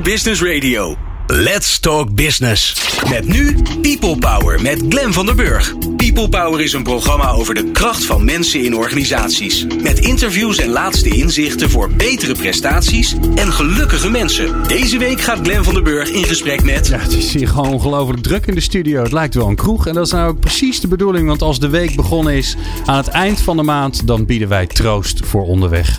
Business Radio. Let's Talk Business. Met nu People Power met Glen van der Burg. People Power is een programma over de kracht van mensen in organisaties. Met interviews en laatste inzichten voor betere prestaties en gelukkige mensen. Deze week gaat Glen van der Burg in gesprek met. Ja, het is hier gewoon ongelooflijk druk in de studio. Het lijkt wel een kroeg. En dat is nou ook precies de bedoeling. Want als de week begonnen is aan het eind van de maand, dan bieden wij troost voor onderweg.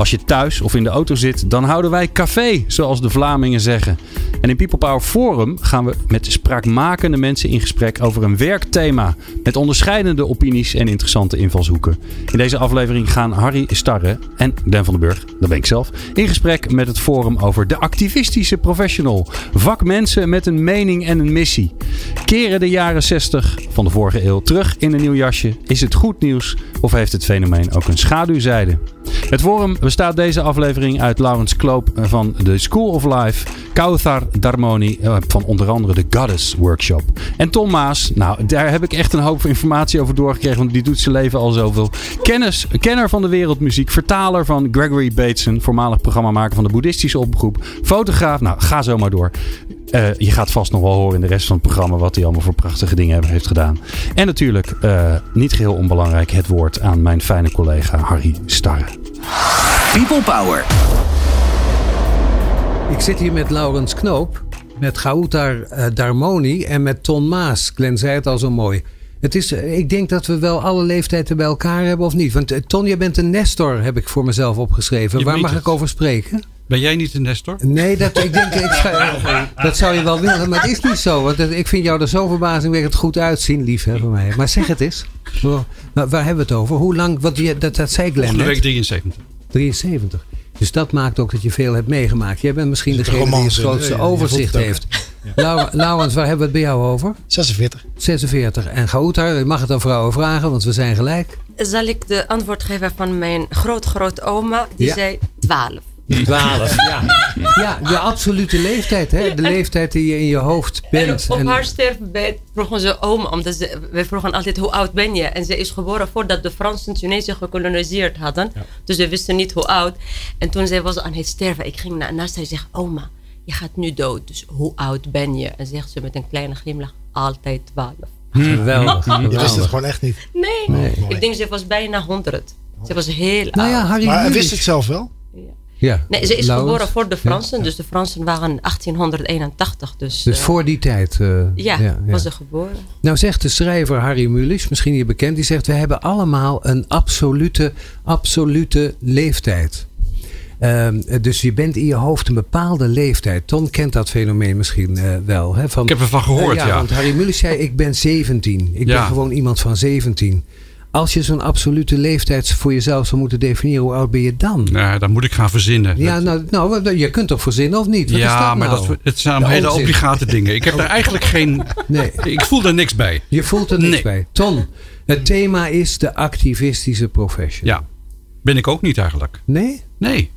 Als je thuis of in de auto zit, dan houden wij café, zoals de Vlamingen zeggen. En in People Power Forum gaan we met spraakmakende mensen in gesprek over een werkthema. Met onderscheidende opinies en interessante invalshoeken. In deze aflevering gaan Harry Starre en Dan van den Burg, dat ben ik zelf, in gesprek met het forum over de activistische professional. Vakmensen met een mening en een missie. Keren de jaren 60 van de vorige eeuw terug in een nieuw jasje? Is het goed nieuws of heeft het fenomeen ook een schaduwzijde? Het forum bestaat deze aflevering uit Laurens Kloop van de School of Life, Kauthar Darmoni van onder andere de Goddess Workshop en Tom Maas. Nou, daar heb ik echt een hoop informatie over doorgekregen, want die doet zijn leven al zoveel. Kennis, kenner van de wereldmuziek, vertaler van Gregory Bateson, voormalig programmamaker van de boeddhistische opgroep, fotograaf. Nou, ga zo maar door. Uh, je gaat vast nog wel horen in de rest van het programma wat hij allemaal voor prachtige dingen heeft gedaan. En natuurlijk, uh, niet geheel onbelangrijk, het woord aan mijn fijne collega Harry Starre. People Power. Ik zit hier met Laurens Knoop, met Gautar uh, Darmoni en met Ton Maas. Glenn zei het al zo mooi. Het is, ik denk dat we wel alle leeftijden bij elkaar hebben, of niet? Want Ton, je bent een Nestor, heb ik voor mezelf opgeschreven. Je Waar mag het. ik over spreken? Ben jij niet een Nestor? Nee, dat, ik denk, ik zou, dat zou je wel willen, maar het is niet zo. Want ik vind jou er zo verbazingwekkend goed uitzien, lief hè, voor mij. Maar zeg het eens. Waar, waar hebben we het over? Hoe lang, wat, je, dat, dat zei Glenn Volgende week 73. 73. Dus dat maakt ook dat je veel hebt meegemaakt. Jij bent misschien degene die het grootste Ja, overzicht heeft. Lau- Laurens, waar hebben we het bij jou over? 46. 46. En Gautar, je mag het aan vrouwen vragen, want we zijn gelijk. Zal ik de antwoord geven van mijn groot-groot-oma? Die Ja. zei 12. 12. Ja. ja, de absolute leeftijd. Hè? De leeftijd die je in je hoofd bent. Op En- haar sterfbed vroegen ze oma, omdat ze, wij vroegen altijd hoe oud ben je? En ze is geboren voordat de Fransen Tunesië gekoloniseerd hadden. Dus we wisten niet hoe oud. En toen zij was aan het sterven, ik ging na- naast haar en zeg, oma, je gaat nu dood. Dus hoe oud ben je? En zegt ze met een kleine glimlach, altijd 12. Geweldig. Je wist het gewoon echt niet. Nee, ik denk ze was bijna 100. Ze was heel Nou ja, oud. Harry Maar wist het zelf wel. Ja. Nee, ze is geboren voor de Fransen. Dus de Fransen waren 1881. Dus, Dus eh, voor die tijd. eh, ja, ja, ja. was ze geboren. Nou zegt de schrijver Harry Mulisch, misschien je bekend, die zegt we hebben allemaal een absolute, absolute leeftijd. Ehm, dus je bent in je hoofd een bepaalde leeftijd. Ton kent dat fenomeen misschien eh, wel. Hè? Van, Ik heb ervan gehoord, Eh, ja. Want Harry Mulisch zei, ik ben 17. Ik ben Ja. gewoon iemand van 17. Als je zo'n absolute leeftijd voor jezelf zou moeten definiëren, hoe oud ben je dan? Nou, dan moet ik gaan verzinnen. Ja, nou, nou, je kunt toch verzinnen of niet? Wat is ja, dat maar nou? dat, het zijn De hele obligate dingen. Ik heb daar eigenlijk geen... Nee. Ik voel daar niks bij. Je voelt er niks Nee. bij. Ton, het thema is de activistische profession. Ja. Ben ik ook niet eigenlijk. Nee? Nee.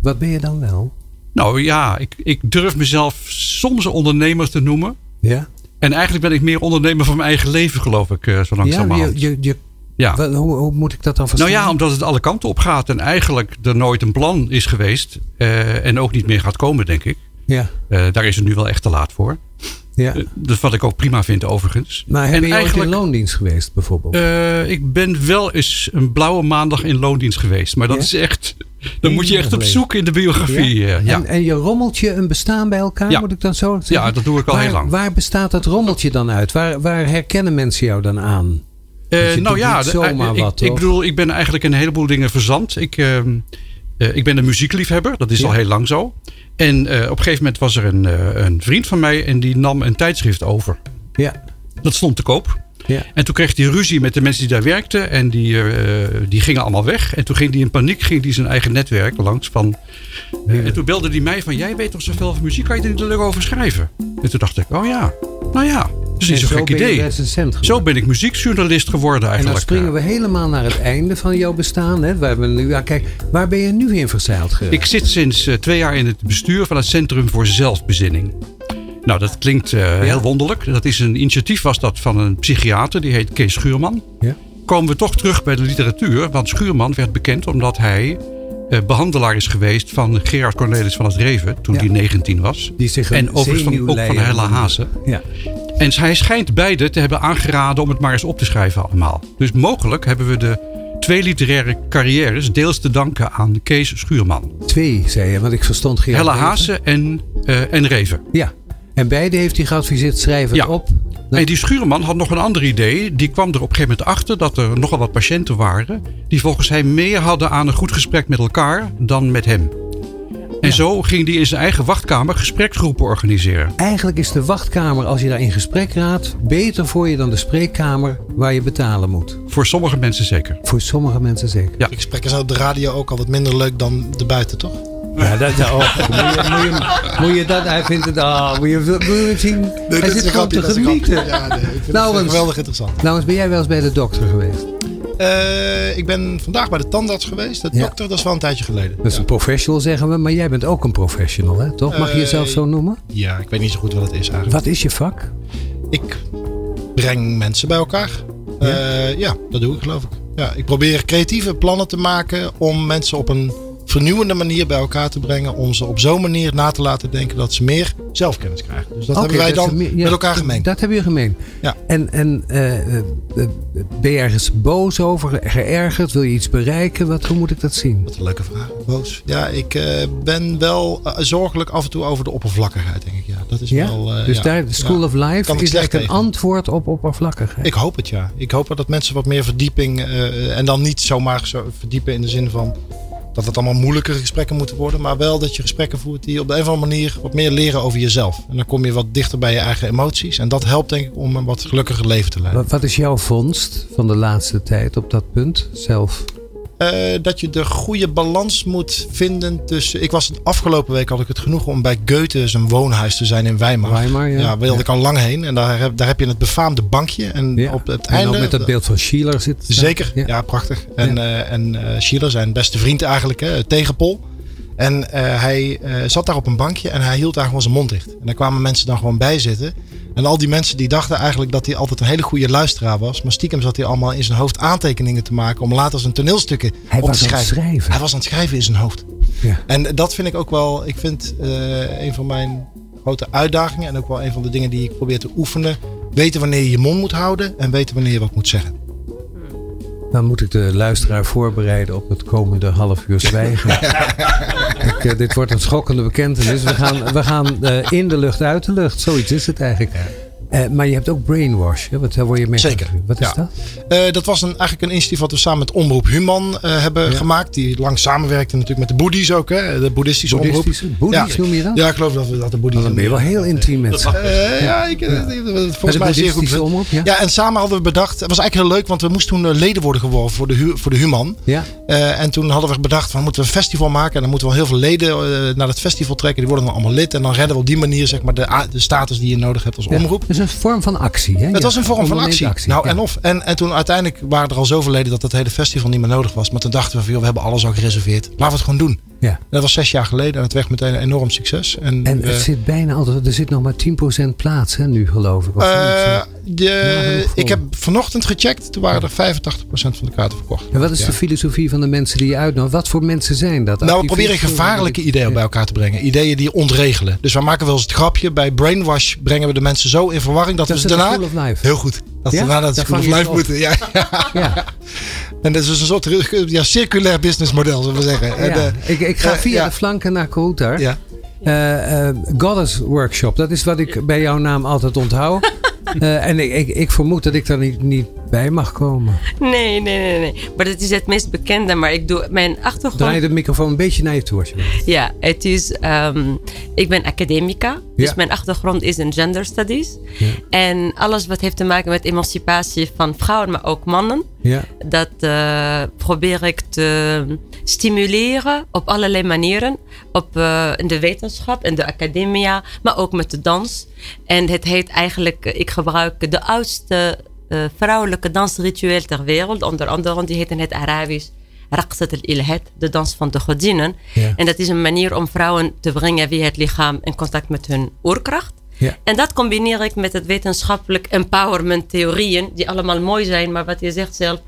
Wat ben je dan wel? Nou ja, ik, ik durf mezelf soms een ondernemer te noemen. Ja? En eigenlijk ben ik meer ondernemer van mijn eigen leven, geloof ik, eh, zo Ja, langzamerhand. je, je, je, Ja. hoe, hoe moet ik dat dan verstaan? Nou ja, omdat het alle kanten op gaat en eigenlijk er nooit een plan is geweest. eh, en ook niet meer gaat komen, denk ik. Ja, Eh, daar is het nu wel echt te laat voor. ja. Eh, dus wat ik ook prima vind, overigens. Maar heb en je ooit in loondienst geweest bijvoorbeeld? Ik ben wel eens een blauwe maandag in loondienst geweest. Maar dat Ja? is echt. Dan moet je echt op zoek in de biografie. Ja, ja. En, en je rommelt je een bestaan bij elkaar, Ja. moet ik dan zo zeggen? Ja, dat doe ik al waar, heel lang. Waar bestaat dat rommeltje dan uit? Waar, waar herkennen mensen jou dan aan? Eh, nou ja, zomaar ik, wat, ik bedoel, ik ben eigenlijk een heleboel dingen verzand. Ik, ehm, eh, ik ben een muziekliefhebber, dat is Ja. al heel lang zo. En eh, op een gegeven moment was er een, eh, een vriend van mij en die nam een tijdschrift over. Ja, Dat stond te koop. ja. En toen kreeg hij ruzie met de mensen die daar werkten. En die, eh, die gingen allemaal weg. En toen ging hij in paniek ging hij zijn eigen netwerk langs. Van, eh, En toen belde hij mij van... Jij weet toch zoveel van muziek? Kan je er niet leuk over schrijven? En toen dacht ik... Oh ja, nou ja. Dat is niet zo'n gek idee. Zo ben ik muziekjournalist geworden En dan eigenlijk. springen we helemaal naar het einde van jouw bestaan. Hè? Waar, we nu, ja, kijk, waar ben je nu in verzeild geraakt? Ik zit sinds eh, twee jaar in het bestuur van het Centrum voor Zelfbezinning. Nou, dat klinkt eh, heel wonderlijk. Dat is een initiatief was dat van een psychiater, die heet Kees Schuurman. Ja? Komen we toch terug bij de literatuur, want Schuurman werd bekend omdat hij eh, behandelaar is geweest van Gerard Cornelis van het Reven. Toen Ja. hij 19 was. Die zich en overigens van, ook van Hella. Hazen. Ja. En hij schijnt beide te hebben aangeraden om het maar eens op te schrijven allemaal. Dus mogelijk hebben we de twee literaire carrières deels te danken aan Kees Schuurman. Twee, zei je, want ik verstond Gerard Hella. Hazen en, eh, en Reven. Ja. En beide heeft hij geadviseerd, schrijf het Ja. op. En die Schuurman had nog een ander idee. Die kwam er op een gegeven moment achter dat er nogal wat patiënten waren. die volgens hem meer hadden aan een goed gesprek met elkaar dan met hem. En zo ging hij in zijn eigen wachtkamer gespreksgroepen organiseren. Eigenlijk is de wachtkamer, als je daar in gesprek raadt, beter voor je dan de spreekkamer waar je betalen moet. Voor sommige mensen zeker. Voor sommige mensen zeker. Ja. De gesprekken zijn op de radio ook al wat minder leuk dan de buiten, toch? Ja, dat, oh, moet, je, moet, je, moet je dat, hij vindt het, ah, moet je, moet je hem zien. hij zit gewoon te dat is een genieten. Ja, nee, ik vind Nou, het eens. geweldig interessant. Nou, eens ben jij wel eens bij de dokter geweest? Eh, ik ben vandaag bij de tandarts geweest. De Ja. dokter, dat is wel een tijdje geleden. Dat is een professional, zeggen we. Maar jij bent ook een professional, hè? Toch? Mag je Eh, jezelf zo noemen? Ja, ik weet niet zo goed wat het is eigenlijk. Wat is je vak? Ik breng mensen bij elkaar. Ja, ja dat doe ik geloof ik. Ja, ik probeer creatieve plannen te maken om mensen op een vernieuwende manier bij elkaar te brengen. Om ze op zo'n manier na te laten denken dat ze meer zelfkennis krijgen. Dus dat hebben wij dan een meer- ja, met elkaar gemeen. Dat hebben jullie gemeen. Ja. En, en eh, eh, eh, ben je ergens boos over, geërgerd? Wil je iets bereiken? Wat, hoe moet ik dat zien? Wat een leuke vraag. Boos. Ja, ik ben wel zorgelijk af en toe over de oppervlakkigheid, denk ik. Ja, dat is Ja? wel. dus ja. daar, de School of Life is eigenlijk een antwoord op oppervlakkigheid. Ik hoop het ja. Ik hoop dat mensen wat meer verdieping. en dan niet zomaar zo verdiepen in de zin van. Dat het allemaal moeilijke gesprekken moeten worden. Maar wel dat je gesprekken voert die op de een of andere manier wat meer leren over jezelf. En dan kom je wat dichter bij je eigen emoties. En dat helpt denk ik om een wat gelukkiger leven te leiden. Wat, wat is jouw vondst van de laatste tijd op dat punt zelf? Eh, dat je de goede balans moet vinden tussen. Ik was afgelopen week had ik het genoeg om bij Goethe zijn woonhuis te zijn in Weimar. Weimar, ja. Ja, wilde ik al lang heen. En daar heb, daar heb je het befaamde bankje. En Ja. op het En einde. ook met dat beeld van Schiller zit. Zeker, ja, Ja. prachtig. En, eh en eh, Schiller, zijn beste vriend eigenlijk, hè, tegenpol. En eh, hij eh, zat daar op een bankje en hij hield daar gewoon zijn mond dicht. En daar kwamen mensen dan gewoon bij zitten. En al die mensen die dachten eigenlijk dat hij altijd een hele goede luisteraar was. Maar stiekem zat hij allemaal in zijn hoofd aantekeningen te maken om later zijn toneelstukken Hij op was te aan het schrijven. schrijven. Hij was aan het schrijven in zijn hoofd. Ja. En dat vind ik ook wel, ik vind eh, een van mijn grote uitdagingen en ook wel een van de dingen die ik probeer te oefenen. Weten wanneer je je mond moet houden en weten wanneer je wat moet zeggen. Dan moet ik de luisteraar voorbereiden op het komende half uur zwijgen. ik, eh, dit wordt een schokkende bekentenis. We gaan, we gaan eh, in de lucht, uit de lucht. Zoiets is het eigenlijk. Eh, maar je hebt ook brainwash. Hè? Wat, daar word je mee Zeker. Wat is ja. dat? Eh, dat was een, eigenlijk een initiatief wat we samen met Omroep Human eh, hebben Ja. gemaakt. Die lang samenwerkte natuurlijk met de boeddhies ook. Hè? De boeddhistische omroep. Boeddhisch ja. noem je dat? Ja, ik geloof dat we dat de boeddhies Dan ben je wel heel intiem met ja, ik, volgens mij zeer goed. omroep, ja? Ja, en samen hadden we bedacht. Het was eigenlijk heel leuk, want we moesten toen leden worden geworden voor de, voor de Human. Ja? En toen hadden we bedacht, van, moeten we een festival maken. En dan moeten we wel heel veel leden naar het festival trekken. Die worden dan allemaal lid. En dan redden we op die manier zeg maar, de, de status die je nodig hebt als omroep. Een vorm van actie. Hè? Het Ja, was een vorm van actie. Nou, ja. en, of, en, en toen uiteindelijk waren er al zoveel leden dat het hele festival niet meer nodig was. Maar toen dachten we van, joh, we hebben alles al gereserveerd. Laten we het gewoon doen. Ja. Dat was zes jaar geleden en het werd meteen een enorm succes. En, En eh, het zit bijna altijd, er zit nog maar 10% plaats hè, nu geloof ik. Of eh, de, vol. ik heb vanochtend gecheckt, toen waren er 85% van de kaarten verkocht. en wat is Ja. de filosofie van de mensen die je uitnodigt? Wat voor mensen zijn dat? Nou, we proberen gevaarlijke ideeën bij elkaar te brengen. Ideeën die ontregelen. Dus we maken wel eens het grapje. Bij Brainwash brengen we de mensen zo in verwarring dat, Dat we ze daarna... Heel goed. Dat Ja? ze daarna de Daar School of Life moeten. Ja, ja. En dat is dus een soort ja, circulair businessmodel, zullen we zeggen. En, eh, ik, ik ga eh, via ja. de flanken naar Koutar. ja. Eh, Goddess Workshop, dat is wat ik bij jouw naam altijd onthoud. En ik, ik, ik vermoed dat ik daar niet, niet bij mag komen. Nee, nee, nee, nee. Maar dat is het meest bekende. Maar ik doe mijn achtergrond. Draai de microfoon een beetje naar je toe. alsjeblieft. Ja, het is. ehm, ik ben academica. Dus Ja. mijn achtergrond is in gender studies. En alles wat heeft te maken met emancipatie van vrouwen, maar ook mannen. Ja. Dat eh, probeer ik te stimuleren op allerlei manieren. Op, eh, in de wetenschap, in de academia, maar ook met de dans. En het heet eigenlijk, ik gebruik de oudste vrouwelijke dansritueel ter wereld. Onder andere, die heet in het Arabisch Raqsat al-Ilhat, de dans van de godinnen. Ja. En dat is een manier om vrouwen te brengen via het lichaam in contact met hun oerkracht. Ja. En dat combineer ik met het wetenschappelijk empowerment theorieën, die allemaal mooi zijn, maar wat je zegt zelf,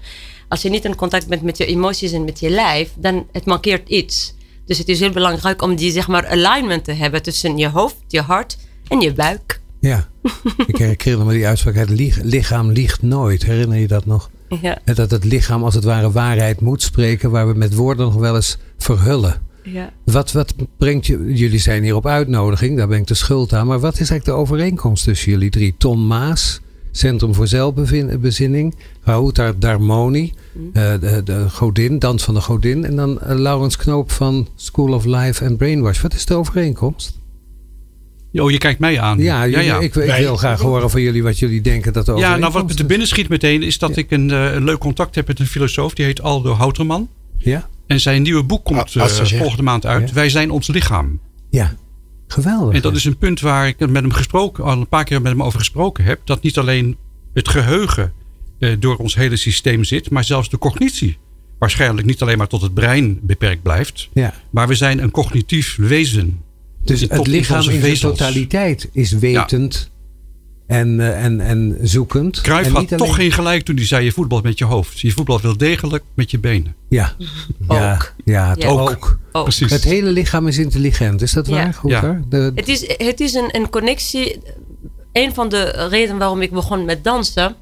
als je niet in contact bent met je emoties en met je lijf, dan het mankeert iets. Dus het is heel belangrijk om die zeg maar alignment te hebben tussen je hoofd, je hart en je buik. Ja, ik herinner me die uitspraak. Het lichaam liegt nooit. Herinner je dat nog? Ja, Dat het lichaam als het ware waarheid moet spreken, waar we met woorden nog wel eens verhullen. ja. Wat, wat brengt je, jullie zijn hier op uitnodiging, daar ben ik de schuld aan. Maar wat is eigenlijk de overeenkomst tussen jullie drie? Ton Maas, Centrum voor Zelfbezinning. Raouta Darmoni, eh, de, de godin, Dans van de Godin. En dan eh, Laurens Knoop van School of Life and Brainwash. Wat is de overeenkomst? Oh, je kijkt mij aan. Ja, jullie- Ik, ik Wij- wil graag horen van jullie wat jullie denken dat de Ja, nou wat me te binnen schiet meteen is dat Ja. ik een, eh, een leuk contact heb met een filosoof. Die heet Aldo Houterman. Ja? En zijn nieuwe boek komt Ah, eh, volgende maand uit. Ja. Wij zijn ons lichaam. Ja. Geweldig. En dat is een punt waar ik met hem gesproken, al een paar keer met hem over gesproken heb. Dat niet alleen het geheugen eh, door ons hele systeem zit, maar zelfs de cognitie. Waarschijnlijk niet alleen maar tot het brein beperkt blijft. ja. Maar we zijn een cognitief wezen. Dus het lichaam in zijn totaliteit is wetend en, eh, en, en zoekend. Cruijff en had toch geen gelijk toen hij zei je voetbalt met je hoofd. Je voetbalt wel degelijk met je benen. Ja, ja, Ook. ja, Ja. ook. Ook. Ook. Precies. Het hele lichaam is intelligent, is dat Ja. waar? Goed, Ja. hoor? De, Het is, het is een, een connectie. Een van de redenen waarom ik begon met dansen.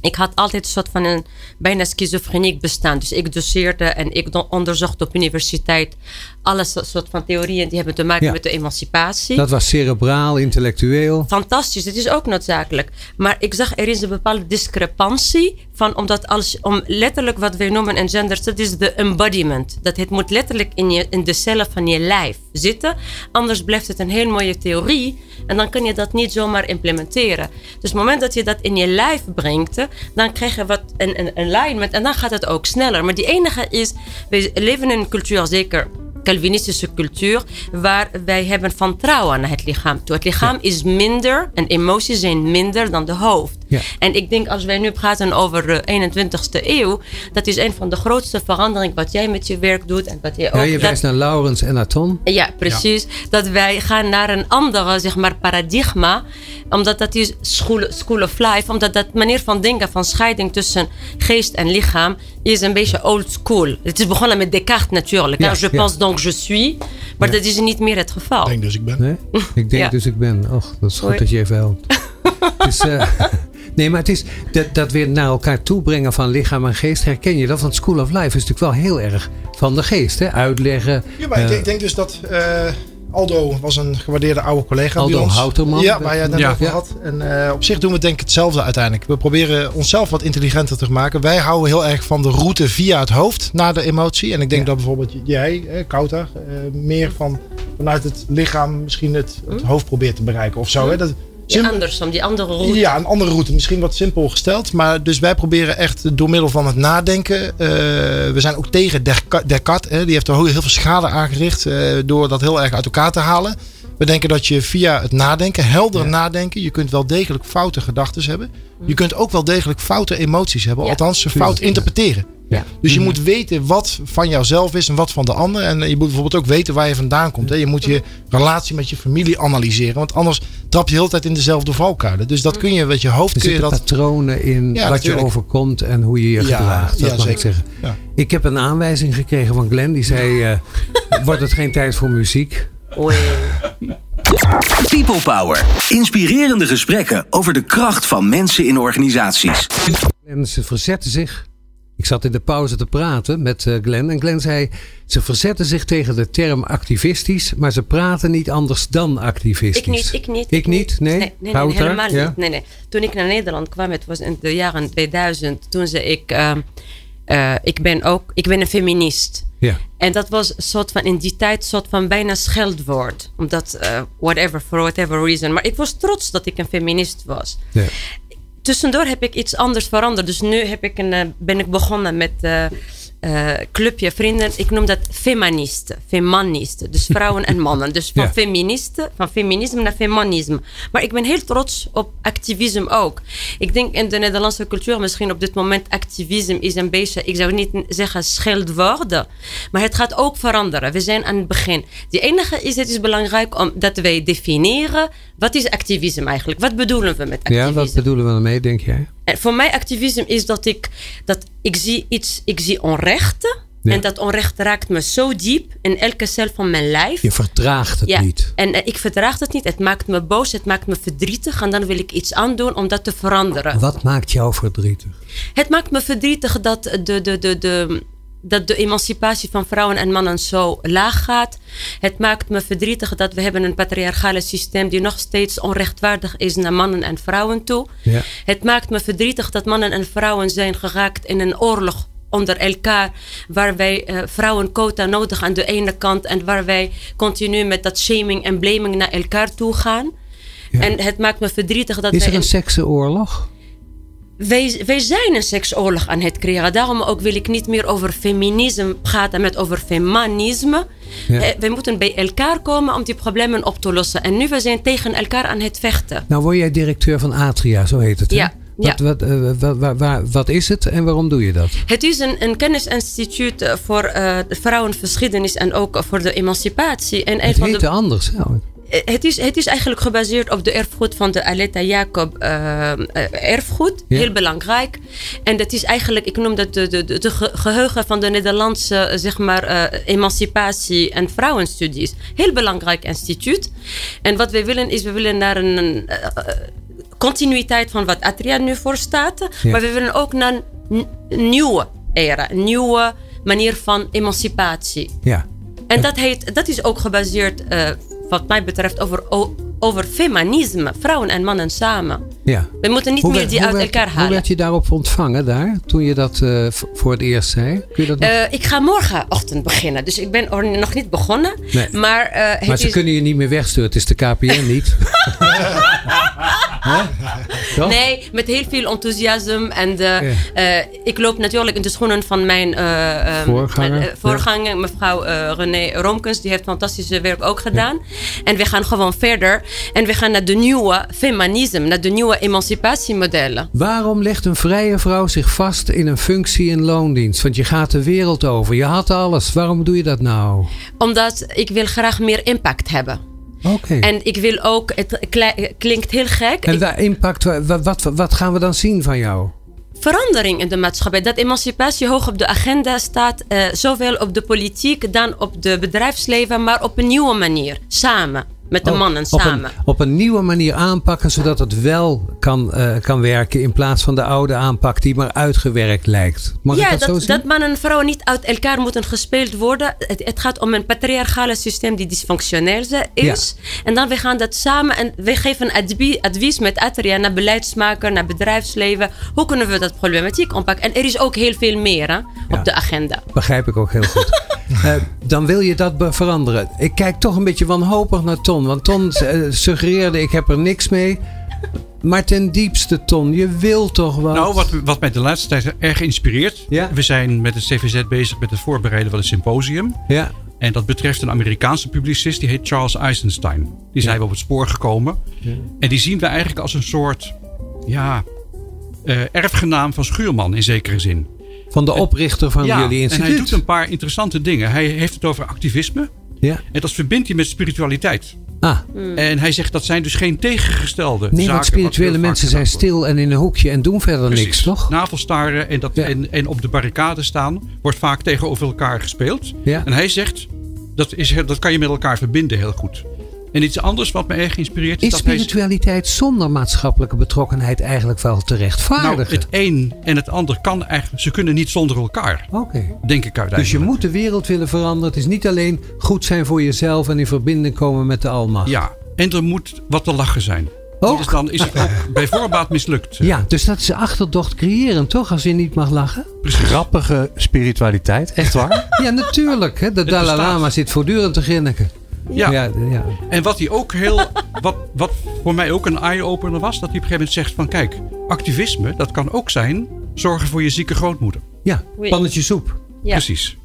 Ik had altijd een soort van een bijna schizofreniek bestaan. Dus ik doseerde en ik onderzocht op universiteit alle so- soort van theorieën die hebben te maken Ja. met de emancipatie. dat was cerebraal, intellectueel. Fantastisch, dat is ook noodzakelijk. Maar ik zag er is een bepaalde discrepantie van, omdat als, om letterlijk wat wij noemen in gender, dat is de embodiment. Dat het moet letterlijk in, je, in de cellen van je lijf zitten. Anders blijft het een heel mooie theorie en dan kun je dat niet zomaar implementeren. Dus het moment dat je dat in je lijf brengt, dan krijg je wat een, een, een alignment en dan gaat het ook sneller. Maar die enige is, we leven in een cultuur, zeker Calvinistische cultuur, waar wij hebben van trouwen naar het lichaam toe. Het lichaam is minder en emoties zijn minder dan de hoofd. Ja. En ik denk als wij nu praten over de 21ste eeuw, dat is een van de grootste veranderingen wat jij met je werk doet en wat jij ook. Ja, je wijst naar Laurens en naar Ton. ja, precies. Dat wij gaan naar een andere zeg maar, paradigma. Omdat dat is school, school of life. Omdat dat manier van denken, van scheiding tussen geest en lichaam, is een beetje old school. Het is begonnen met Descartes natuurlijk. Ja, je ja. pense donc je suis. Maar dat is niet meer het geval. Ik denk dus ik ben. Nee? Ik denk Ja. dus ik ben. Och, dat is goed Hoi. dat je even helpt. dus, eh, nee, maar het is dat, dat weer naar elkaar toe brengen van lichaam en geest. Herken je dat? Want School of Life is natuurlijk wel heel erg van de geest. Hè? Uitleggen. Ja, maar ik, eh, denk- ik denk dus dat eh, Aldo was een gewaardeerde oude collega Aldo bij ons. Houterman. Ja, waar jij het net Ja. over Ja. had. En eh, op zich doen we denk ik hetzelfde uiteindelijk. We proberen onszelf wat intelligenter te maken. Wij houden heel erg van de route via het hoofd naar de emotie. En ik denk Ja. dat bijvoorbeeld jij, eh, Kouter, eh, meer van, vanuit het lichaam misschien het, het hoofd probeert te bereiken of zo. Hè? Dat, Die andersom, die andere route. ja, een andere route. Misschien wat simpel gesteld. Maar dus wij proberen echt door middel van het nadenken. eh, we zijn ook tegen Desca- Descartes. Hè, die heeft er heel veel schade aangericht. eh, door dat heel erg uit elkaar te halen. We denken dat je via het nadenken, helder nadenken. Je kunt wel degelijk foute gedachten hebben. Je kunt ook wel degelijk foute emoties hebben. Ja. Althans, ze fout interpreteren. Ja. Dus je moet weten wat van jouzelf is en wat van de ander. En je moet bijvoorbeeld ook weten waar je vandaan komt. Hè. Je moet je relatie met je familie analyseren. Want anders trap je de hele tijd in dezelfde valkuilen. Dus dat kun je met je hoofd Er kun je zitten dat. patronen in Ja, wat natuurlijk. je overkomt en hoe je je Ja, gedraagt. Dat ja, mag ik zeggen. Ja. Ik heb een aanwijzing gekregen van Glenn. Die zei, eh, wordt het geen tijd voor muziek? Oei. People Power. Inspirerende gesprekken over de kracht van mensen in organisaties. En ze verzetten zich. Ik zat in de pauze te praten met eh, Glenn. En Glenn zei, ze verzetten zich tegen de term activistisch. Maar ze praten niet anders dan activistisch. Ik niet, ik niet. Ik niet? Nee? Nee, nee, helemaal Ja? niet. Nee, nee. Toen ik naar Nederland kwam, het was in de jaren 2000, toen zei ik, ehm, eh, ik ben ook, ik ben een feminist. Ja. En dat was een soort van in die tijd een soort van bijna scheldwoord. Omdat, eh, whatever, for whatever reason. Maar ik was trots dat ik een feminist was. Ja. Tussendoor heb ik iets anders veranderd. Dus nu heb ik een, eh, ben ik begonnen met eh clubje vrienden. Ik noem dat feministen. Feministen. Dus vrouwen en mannen. Dus van Ja. feministen, van feminisme naar feminisme. Maar ik ben heel trots op activisme ook. Ik denk in de Nederlandse cultuur misschien op dit moment activisme is een beetje, ik zou niet zeggen scheldwoorden. Maar het gaat ook veranderen. We zijn aan het begin. Die enige is, het is belangrijk om dat wij definiëren wat is activisme eigenlijk. Wat bedoelen we met activisme? ja, wat bedoelen we ermee, denk jij? En voor mij activisme is dat ik, dat ik zie iets, ik zie onrechten. Ja. En dat onrecht raakt me zo diep in elke cel van mijn lijf. Je vertraagt het Ja, niet. en eh, ik verdraag het niet. Het maakt me boos, het maakt me verdrietig. En dan wil ik iets aandoen om dat te veranderen. Wat maakt jou verdrietig? Het maakt me verdrietig dat de, de, de, de, dat de emancipatie van vrouwen en mannen zo laag gaat. Het maakt me verdrietig dat we hebben een patriarchale systeem die nog steeds onrechtvaardig is naar mannen en vrouwen toe. Ja. Het maakt me verdrietig dat mannen en vrouwen zijn geraakt in een oorlog onder elkaar, waar wij eh, vrouwenquota nodig aan de ene kant en waar wij continu met dat shaming en blaming naar elkaar toe gaan. Ja. En het maakt me verdrietig dat Is er een in- seksenoorlog? Wij, wij zijn een seksoorlog aan het creëren. Daarom ook wil ik niet meer over feminisme praten, met over feminisme. Ja. Eh, wij moeten bij elkaar komen om die problemen op te lossen. En nu we zijn tegen elkaar aan het vechten. Nou word jij directeur van Atria, zo heet het. Hè? Ja, Wat, ja. wat, eh, wat, waar- waar- wat is het en waarom doe je dat? Het is een, een kennisinstituut eh, voor de vrouwengeschiedenis en ook voor de emancipatie. En Het van de, anders. hè? Eh, het, is, het is eigenlijk gebaseerd op de erfgoed van de Aletta Jacob eh, eh, erfgoed. Ja. Heel belangrijk. En dat is eigenlijk, ik noem dat de, de, de, de ge- geheugen van de Nederlandse zeg maar, emancipatie en vrouwenstudies. Heel belangrijk instituut. En wat wij willen is, we willen naar een, een, continuïteit van wat Atria nu voor staat. Ja. Maar we willen ook naar een nieuwe era, een nieuwe manier van emancipatie. Ja. En dat, heet, dat is ook gebaseerd, wat mij betreft, over, over feminisme. Vrouwen en mannen samen. ja. We moeten niet meer werd- die uit werd, elkaar hoe halen. werd je daarop ontvangen daar, toen je dat eh, voor het eerst zei? Kun je dat nog? Eh, ik ga morgenochtend beginnen. Dus ik ben er nog niet begonnen. Nee. Maar, eh, maar ze is, kunnen je niet meer wegsturen. Het is de KPN niet. Nee, met heel veel enthousiasme. En de, eh, ik loop natuurlijk in de schoenen van mijn eh, ehm, Voorganger, eh, voorganger mevrouw René Romkens. Die heeft fantastische werk ook gedaan. En we gaan gewoon verder. En we gaan naar de nieuwe feminisme, naar de nieuwe emancipatiemodellen. Waarom legt een vrije vrouw zich vast in een functie in loondienst? Want je gaat de wereld over. Je had alles. Waarom doe je dat nou? Omdat ik wil graag meer impact hebben. En ik wil ook, het klinkt heel gek, En waar impact, wa- wa- wat, wat, gaan we dan zien van jou? verandering in de maatschappij. Dat emancipatie hoog op de agenda staat, eh, zowel op de politiek dan op de bedrijfsleven, maar op een nieuwe manier. Samen, met de mannen op samen. Een, op een nieuwe manier aanpakken, zodat het wel kan, eh, kan werken. In plaats van de oude aanpak die maar uitgewerkt lijkt. Mag ja, ik dat, zo zien? dat mannen en vrouwen niet uit elkaar moeten gespeeld worden. Het, het gaat om een patriarchale systeem die dysfunctioneel is. En dan we gaan dat samen en we geven advie- advies met Atria naar beleidsmaker, naar bedrijfsleven. Hoe kunnen we dat problematiek oppakken? En er is ook heel veel meer hè, Ja. op de agenda. Begrijp ik ook heel goed. Eh, dan wil je dat veranderen. Ik kijk toch een beetje wanhopig naar Ton. Want Ton eh, suggereerde, ik heb er niks mee. Maar ten diepste, Ton, je wil toch wat? Nou, wat, wat mij de laatste tijd erg inspireert. Ja. We zijn met het CVZ bezig met het voorbereiden van een symposium. Ja, En dat betreft een Amerikaanse publicist, die heet Charles Eisenstein. Die zijn we op het spoor gekomen. En die zien we eigenlijk als een soort ja, eh, erfgenaam van Schuurman in zekere zin. Van de oprichter van ja, jullie en instituut. hij doet een paar interessante dingen. Hij heeft het over activisme. Ja. En dat verbindt hij met spiritualiteit. Ah, En hij zegt dat zijn dus geen tegengestelde nee, zaken. want spirituele mensen zijn stil en in een hoekje en doen verder Precies. niks, toch? Navelstaren en, dat, Ja. en, en op de barricade staan wordt vaak tegenover elkaar gespeeld. Ja. En hij zegt, dat, is, dat kan je met elkaar verbinden heel goed. En iets anders wat me erg inspireert is, Is dat hij... spiritualiteit zonder maatschappelijke betrokkenheid eigenlijk wel te Nou, rechtvaardigen? het een en het ander kan eigenlijk... Ze kunnen niet zonder elkaar, Oké. denk ik uiteindelijk. Dus je moet de wereld willen veranderen. Het is niet alleen goed zijn voor jezelf en in verbinding komen met de almacht. Ja, en er moet wat te lachen zijn. Ook? Dus dan is het ook bij voorbaat mislukt. Ja, dus dat is achterdocht creëren, toch? Als je niet mag lachen. Grappige spiritualiteit. Echt waar? Ja, natuurlijk. Hè? De Dalai. Lama zit voortdurend te grinniken. Ja. ja, ja. En wat hij ook heel. Wat, wat voor mij ook een eye-opener was, dat hij op een gegeven moment zegt: van kijk, activisme, dat kan ook zijn zorgen voor je zieke grootmoeder. ja. Pannetje soep. Ja. Precies.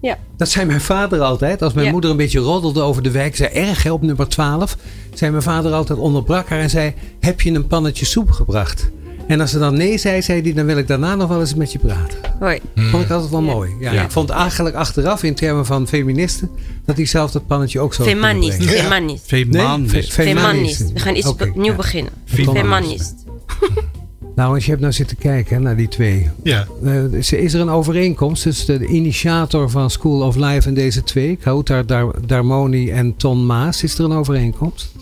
Ja. Dat zei mijn vader altijd. Als mijn Ja. moeder een beetje roddelde over de wijk, zei erg hè, op nummer 12. Zei mijn vader altijd, onderbrak haar en zei: Heb je een pannetje soep gebracht? En als ze dan nee zei, zei hij: Dan wil ik daarna nog wel eens met je praten. Hoi. Vond ik altijd wel mooi. Ja, Ja. Ik vond eigenlijk achteraf, in termen van feministen, dat hij zelf dat pannetje ook zo kunnen Femanist. Femanist. Nee, Femanist. fe- Femanist. We gaan iets nieuw ja. beginnen. Femanist. Femanist. Nou, als je hebt nou zitten kijken hè, naar die twee. Ja. Eh, is, is er een overeenkomst tussen de initiator van School of Life en deze twee? Kautar Dar Darmoni en Ton Maas. Is er een overeenkomst?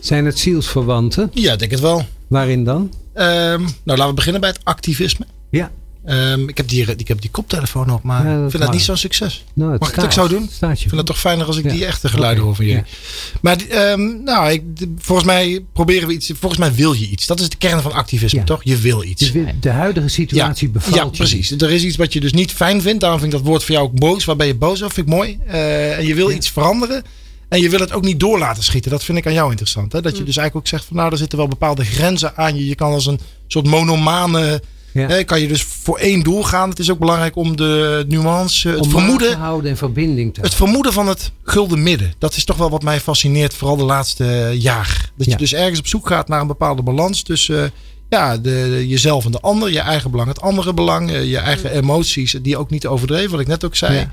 Zijn het zielsverwanten? ja, ik denk het wel. Waarin dan? Ehm, nou, laten we beginnen bij het activisme. Ja. Ehm, ik, heb die, ik heb die koptelefoon op, maar Ja, dat ik vind dat niet zo'n succes. Nou, Mag ik het ook zo doen? Ik vind het toch fijner als ik Ja. die echte geluiden Oké, hoor van jullie. ja. Maar ehm, nou, ik, de- volgens mij proberen we iets. Volgens mij wil je iets. Dat is de kern van activisme, toch? Je wil iets. Weer- de huidige situatie bevalt ja, je precies. Er is iets wat je dus niet fijn vindt. Daarom vind ik dat woord voor jou ook boos. Waar ben je boos over? Vind ik mooi. Eh, en je wil iets veranderen. En je wil het ook niet door laten schieten. Dat vind ik aan jou interessant. Hè? Dat je dus eigenlijk ook zegt van nou, er zitten wel bepaalde grenzen aan je. Je kan als een soort monomane. Ja. Hè, kan je dus voor één doel gaan. Het is ook belangrijk om de nuance, het Om vermoeden. te houden en verbinding te Het vermoeden van het gulden midden. Dat is toch wel wat mij fascineert, vooral de laatste jaar. Dat je dus ergens op zoek gaat naar een bepaalde balans tussen eh, ja, de, jezelf en de ander. Je eigen belang, het andere belang. eh, je eigen emoties, die ook niet overdreven, wat ik net ook zei. Ja.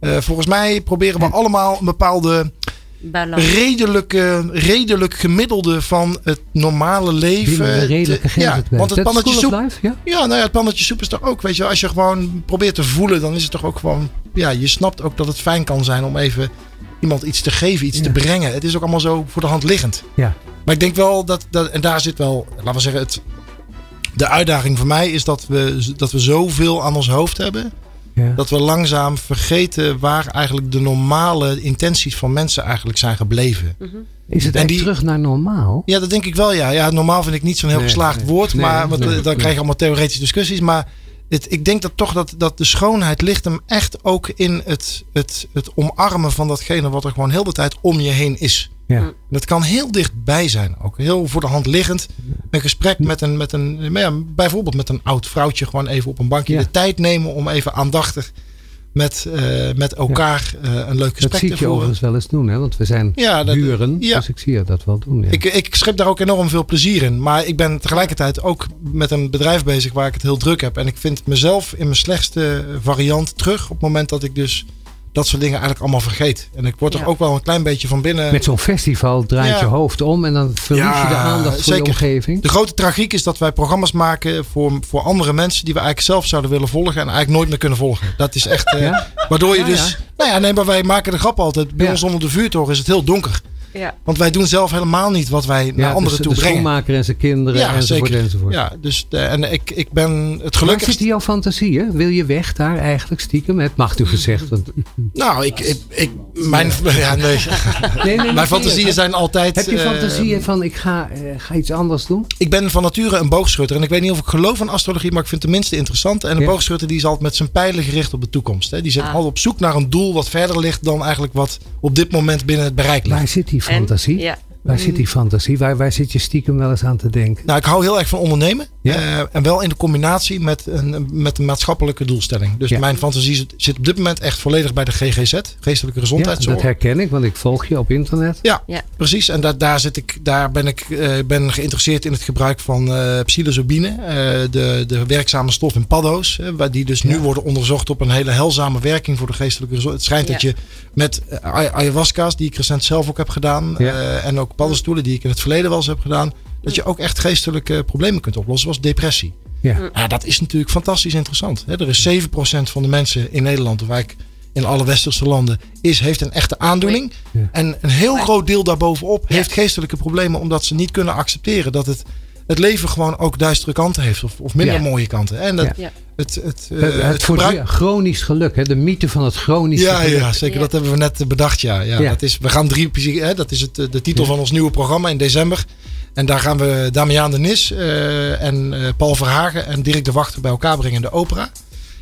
Eh, volgens mij proberen we allemaal een bepaalde Balans. redelijke, redelijk gemiddelde van het normale leven. de redelijke grenzen ja, want het pannetje soep, Life, ja? ja, nou ja, het pannetje soep is toch ook, weet je, als je gewoon probeert te voelen, dan is het toch ook gewoon, ja, je snapt ook dat het fijn kan zijn om even iemand iets te geven, iets Ja. te brengen. Het is ook allemaal zo voor de hand liggend. Ja. Maar ik denk wel dat, dat en daar zit wel, laten we zeggen, het, de uitdaging voor mij is dat we, dat we zoveel aan ons hoofd hebben, Ja. dat we langzaam vergeten waar eigenlijk de normale intenties van mensen eigenlijk zijn gebleven. Is het En echt die- terug naar normaal? Ja, dat denk ik wel. Ja, ja normaal vind ik niet zo'n heel Nee, geslaagd nee. woord. Nee, maar want, nee, dan nee. krijg je allemaal theoretische discussies. Maar het, ik denk dat toch dat, dat de schoonheid ligt hem echt ook in het, het, het omarmen van datgene wat er gewoon heel de tijd om je heen is. Ja. En dat kan heel dichtbij zijn. Ook heel voor de hand liggend. Een gesprek met een, met een ja, bijvoorbeeld met een oud vrouwtje. Gewoon even op een bankje Ja. de tijd nemen om even aandachtig met, eh, met elkaar eh, een leuk Dat gesprek zie te ik je voeren. overigens wel eens doen, hè? want we zijn Ja, dat- buren, ja. dus ik zie je dat wel doen. Ja. Ik, ik schep daar ook enorm veel plezier in. Maar ik ben tegelijkertijd ook met een bedrijf bezig waar ik het heel druk heb. En ik vind mezelf in mijn slechtste variant terug. Op het moment dat ik dus dat soort dingen eigenlijk allemaal vergeet. En ik word er Ja. ook wel een klein beetje van binnen. Met zo'n festival draait Ja. je hoofd om en dan verlies je de aandacht voor zeker. je omgeving. De grote tragiek is dat wij programma's maken voor, voor andere mensen die we eigenlijk zelf zouden willen volgen en eigenlijk nooit meer kunnen volgen. Dat is echt. eh? Waardoor je Ja, dus. ja. Nou ja, nee, maar wij maken de grap altijd. Bij Ja. ons onder de vuurtoren is het heel donker. Ja. Want wij doen zelf helemaal niet wat wij naar anderen de, toe de brengen. schoonmaker en zijn kinderen Ja, enzovoort zeker. enzovoort. Ja, dus de, en ik, ik ben het Waar gelukkigst. zitten jouw fantasieën? Wil je weg daar eigenlijk stiekem? Het mag u gezegd. Want, Nou, ik, ik, ik mijn, ja, nee. nee, nee, mijn fantasieën zijn altijd. Heb je eh, fantasieën van ik ga, eh, ga iets anders doen? ik ben van nature een boogschutter. En ik weet niet of ik geloof in astrologie, maar ik vind het tenminste interessant. En een Ja. boogschutter die is altijd met zijn pijlen gericht op de toekomst. Hè. Die zit Ah. altijd op zoek naar een doel wat verder ligt dan eigenlijk wat op dit moment binnen het bereik ligt. Waar zit die En- fantasie? ja. Waar zit die fantasie? Waar, waar zit je stiekem wel eens aan te denken? Nou, ik hou heel erg van ondernemen. Ja. Eh, en wel in de combinatie met een, met een maatschappelijke doelstelling. Dus Ja. mijn fantasie zit, zit op dit moment echt volledig bij de GGZ, geestelijke Ja, gezondheidszorg. dat herken ik, want ik volg je op internet. Ja, Ja. precies. En daar, daar, zit ik, daar ben ik eh, ben geïnteresseerd in het gebruik van eh psilocybine. eh, de, de werkzame stof in paddo's. waar die dus nu Ja. worden onderzocht op een hele heilzame werking voor de geestelijke gezondheid. Het schijnt Ja. dat je met ay- ayahuasca's, die ik recent zelf ook heb gedaan. Ja. eh, en ook paddenstoelen, die ik in het verleden wel eens heb gedaan. Dat je ook echt geestelijke problemen kunt oplossen, zoals depressie. Ja. Ja, dat is natuurlijk fantastisch interessant. Hè. Er is 7% van de mensen in Nederland, of eigenlijk in alle westerse landen, is, heeft een echte aandoening. Ja. En een heel groot deel daarbovenop heeft geestelijke problemen omdat ze niet kunnen accepteren dat het, het leven gewoon ook duistere kanten heeft of, of minder Ja. mooie kanten. En dat, Ja. Het, het, eh, Het, gebruik. chronisch geluk, hè? de mythe van het chronisch Ja, geluk. ja, zeker. Ja. Dat hebben we net eh, bedacht. Ja, ja, Ja. Dat is, we gaan drie, hè, dat is het, eh, de titel Ja. van ons nieuwe programma in december. En daar gaan we Damiaan de Nis eh, en eh, Paul Verhagen en Dirk de Wachter bij elkaar brengen in de opera.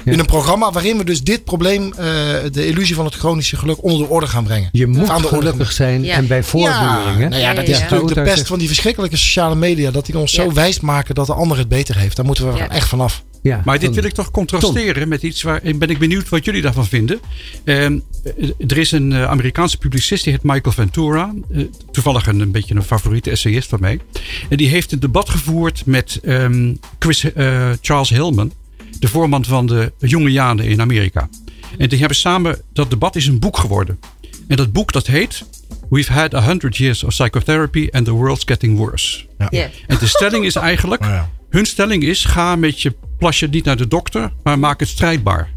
Ja. In een programma waarin we dus dit probleem, eh, de illusie van het chronische geluk, onder de orde gaan brengen. Je moet Aan de orde gelukkig zijn Ja. en bij hè? nou ja, Ja, dat ja, is natuurlijk de pest van die verschrikkelijke sociale media. Dat die ons zo wijs maken dat de ander het beter heeft. Daar moeten we Ja. echt vanaf. Ja, Maar dit wil ik toch contrasteren met iets waar ik ben ik benieuwd wat jullie daarvan vinden. Ehm, eh, er is een eh, Amerikaanse publicist die heet Michael Ventura. Toevallig een, een beetje een favoriete essayist van mij. En die heeft een debat gevoerd met ehm, Chris, eh, Charles Hillman, de voorman van de jonge Janen in Amerika. En die hebben samen, dat debat is een boek geworden. En dat boek dat heet We've had a hundred years of psychotherapy and the world's getting worse. Ja. En de stelling is eigenlijk, Oh ja. Hun stelling is: ga met je plasje niet naar de dokter, maar maak het strijdbaar.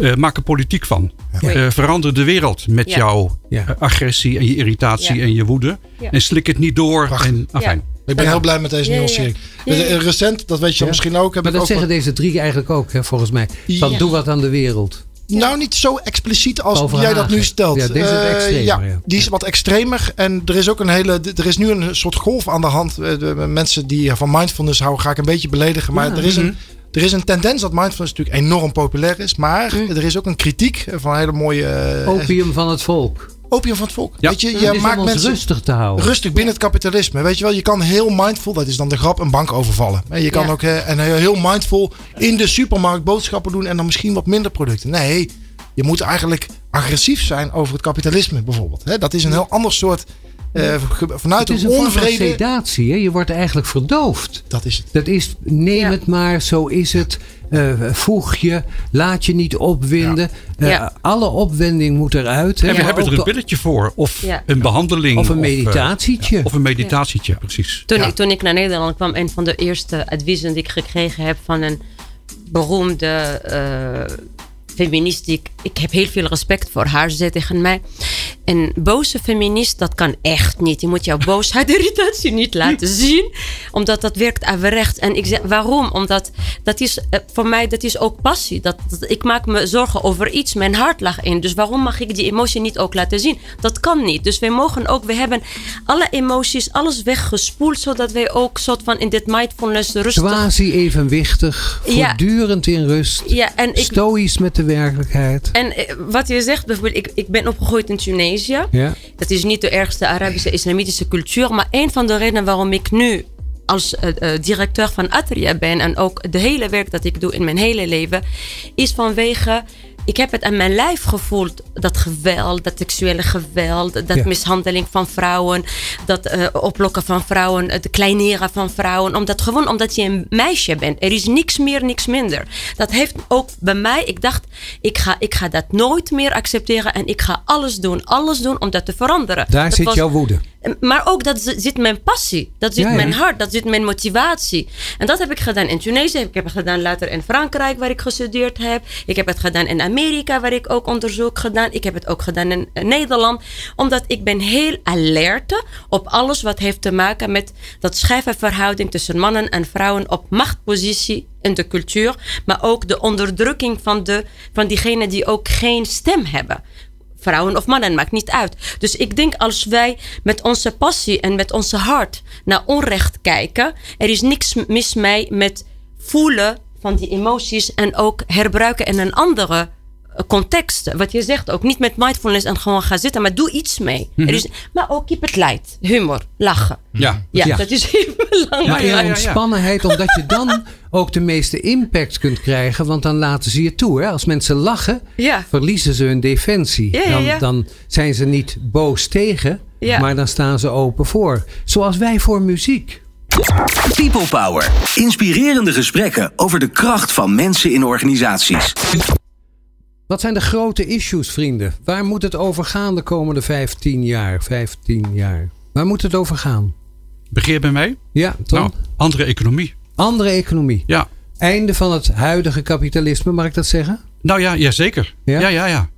Eh, maak er politiek van. Eh, verander de wereld met Ja. jouw Ja. agressie en je irritatie en je woede. En slik het niet door. Prachtig. En, afijn. Ik ben heel blij met deze nuancering. ja. Ja, ja. Recent, dat weet je Ja. misschien ook. Heb Maar ik dat ook zeggen wat- deze drie eigenlijk ook, hè, volgens mij. Van Ja. doe wat aan de wereld. Nou, niet zo expliciet als jij dat nu stelt. Ja, deze is Eh, extremer, ja, ja. die is wat extremer. En er is ook een hele. Er is nu een soort golf aan de hand. Eh, De mensen die van mindfulness houden, ga ik een beetje beledigen. Maar Ja. er, is een, er is een tendens dat mindfulness natuurlijk enorm populair is. Maar er is ook een kritiek van hele mooie. eh, Opium van het volk. Opium van het volk. Ja. Weet je, je maakt ons mensen rustig te houden. rustig binnen het kapitalisme. Weet je wel, je kan heel mindful, dat is dan de grap, een bank overvallen. En je kan Ja. ook eh, en heel mindful in de supermarkt boodschappen doen en dan misschien wat minder producten. Nee, je moet eigenlijk agressief zijn over het kapitalisme bijvoorbeeld. Hè, dat is een heel ander soort, eh, vanuit Het is een een onvrede. sedatie. Hè? Je wordt eigenlijk verdoofd. Dat is het. Dat is, neem Ja. het maar, zo is het. Eh, voeg je, laat je niet opwinden. Eh, Ja. Alle opwinding moet eruit. Hè? En we hebben er een pilletje voor. Of Ja. een behandeling. Of een eh, meditatietje. ja, of een meditatietje, precies. Toen, Ja. ik, toen ik naar Nederland kwam, een van de eerste adviezen die ik gekregen heb van een beroemde eh, feminist. Ik, ik heb heel veel respect voor haar. Ze zei tegen mij: Een boze feminist, dat kan echt niet. Je moet jouw boosheid, irritatie niet laten zien, omdat dat werkt averecht. En ik zeg waarom? Omdat dat is eh, voor mij dat is ook passie. Dat, dat- ik maak me zorgen over iets, mijn hart lag in. Dus waarom mag ik die emotie niet ook laten zien? Dat kan niet. Dus wij mogen ook, we hebben alle emoties, alles weggespoeld, zodat wij ook soort van in dit mindfulness rustig. Quasi-evenwichtig, Ja. voortdurend in rust. Ja, en ik, Stoïs met de werkelijkheid. en eh, wat je zegt, bijvoorbeeld, ik, ik ben opgegroeid in Tunesië. Ja. Dat is niet de ergste Arabische islamitische cultuur. Maar een van de redenen waarom ik nu als eh, eh, directeur van Atria ben en ook de hele werk dat ik doe in mijn hele leven, is vanwege. Ik heb het aan mijn lijf gevoeld, dat geweld, dat seksuele geweld, dat Ja. mishandeling van vrouwen, dat eh, oplokken van vrouwen, het kleineren van vrouwen. Omdat, gewoon omdat je een meisje bent. Er is niks meer, niks minder. Dat heeft ook bij mij, ik dacht, ik ga, ik ga dat nooit meer accepteren en ik ga alles doen, alles doen om dat te veranderen. Daar Dat zit was- jouw woede. Maar ook dat zi- zit mijn passie, dat zit Ja, ja. mijn hart, dat zit mijn motivatie. En dat heb ik gedaan in Tunesië, ik heb het gedaan later in Frankrijk waar ik gestudeerd heb. Ik heb het gedaan in Amerika waar ik ook onderzoek gedaan. Ik heb het ook gedaan in eh, Nederland. Omdat ik ben heel alert op alles wat heeft te maken met dat scheve verhouding tussen mannen en vrouwen op machtpositie in de cultuur. Maar ook de onderdrukking van, de, van diegenen die ook geen stem hebben vrouwen of mannen, maakt niet uit. Dus ik denk als wij met onze passie en met onze hart naar onrecht kijken, er is niks mis mee met voelen van die emoties en ook herbruiken in een andere context. Wat je zegt, ook niet met mindfulness en gewoon gaan zitten, maar doe iets mee. er is, maar ook keep it light, humor, lachen. Ja. Ja, Ja. dat is heel belangrijk. Maar in ja, ja, ja. ontspannenheid, omdat je dan ook de meeste impact kunt krijgen. Want dan laten ze je toe. Hè? Als mensen lachen, Ja. verliezen ze hun defensie. Ja, ja, dan, dan zijn ze niet boos tegen, Ja. maar dan staan ze open voor. Zoals wij voor muziek. People Power. Inspirerende gesprekken over de kracht van mensen in organisaties. Wat zijn de grote issues, vrienden? Waar moet het over gaan de komende 15 jaar? 15 jaar. Waar moet het over gaan? Begeer bij mij? Ja, Tom? Nou, andere economie. Andere economie. Ja. Einde van het huidige kapitalisme, mag ik dat zeggen? Nou ja, ja zeker. Ja? Ja, ja, ja.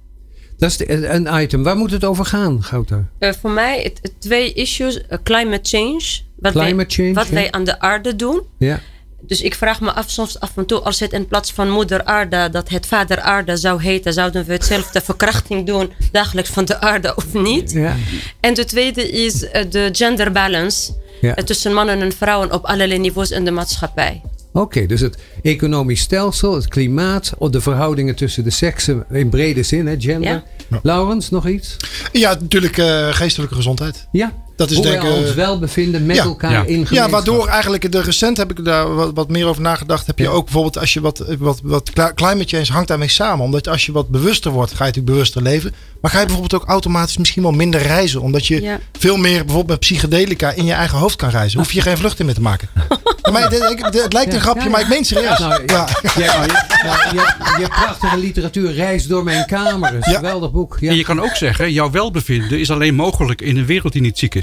Dat is de- een item. Waar moet het over gaan, Gouter? Eh, voor mij het, het twee issues. eh, climate change. Wat, wij, Climate change, wat ja. wij aan de aarde doen. Ja. Dus ik vraag me af soms af en toe, als het in plaats van moeder aarde, dat het vader aarde zou heten, zouden we hetzelfde verkrachting doen dagelijks van de aarde of niet? ja. En de tweede is eh, de gender balance Ja. eh, tussen mannen en vrouwen op allerlei niveaus in de maatschappij. Oké, dus het economisch stelsel, het klimaat, de verhoudingen tussen de seksen in brede zin, hè, gender. Laurens, nog iets? Ja, natuurlijk eh, geestelijke gezondheid. Ja. Dat is Hoe denk ons eh, wel bevinden met ja. elkaar Ja. in gemeenschap. Ja, waardoor eigenlijk de recent heb ik daar wat, wat meer over nagedacht. Heb je Ja. ook bijvoorbeeld als je wat, wat, wat cli- climate change hangt daarmee samen. Omdat als je wat bewuster wordt, ga je natuurlijk bewuster leven. Maar ga je bijvoorbeeld ook automatisch misschien wel minder reizen. Omdat je Ja. veel meer bijvoorbeeld met psychedelica in je eigen hoofd kan reizen. Hoef je geen vluchten meer te maken. maar het, het, het lijkt een grapje, ja, maar ik meen het serieus. Nou, ja. Ja, nou, je, nou, je, je prachtige literatuur Reis door mijn kamer. Een Ja. geweldig boek. Ja. En je kan ook zeggen, jouw welbevinden is alleen mogelijk in een wereld die niet ziek is.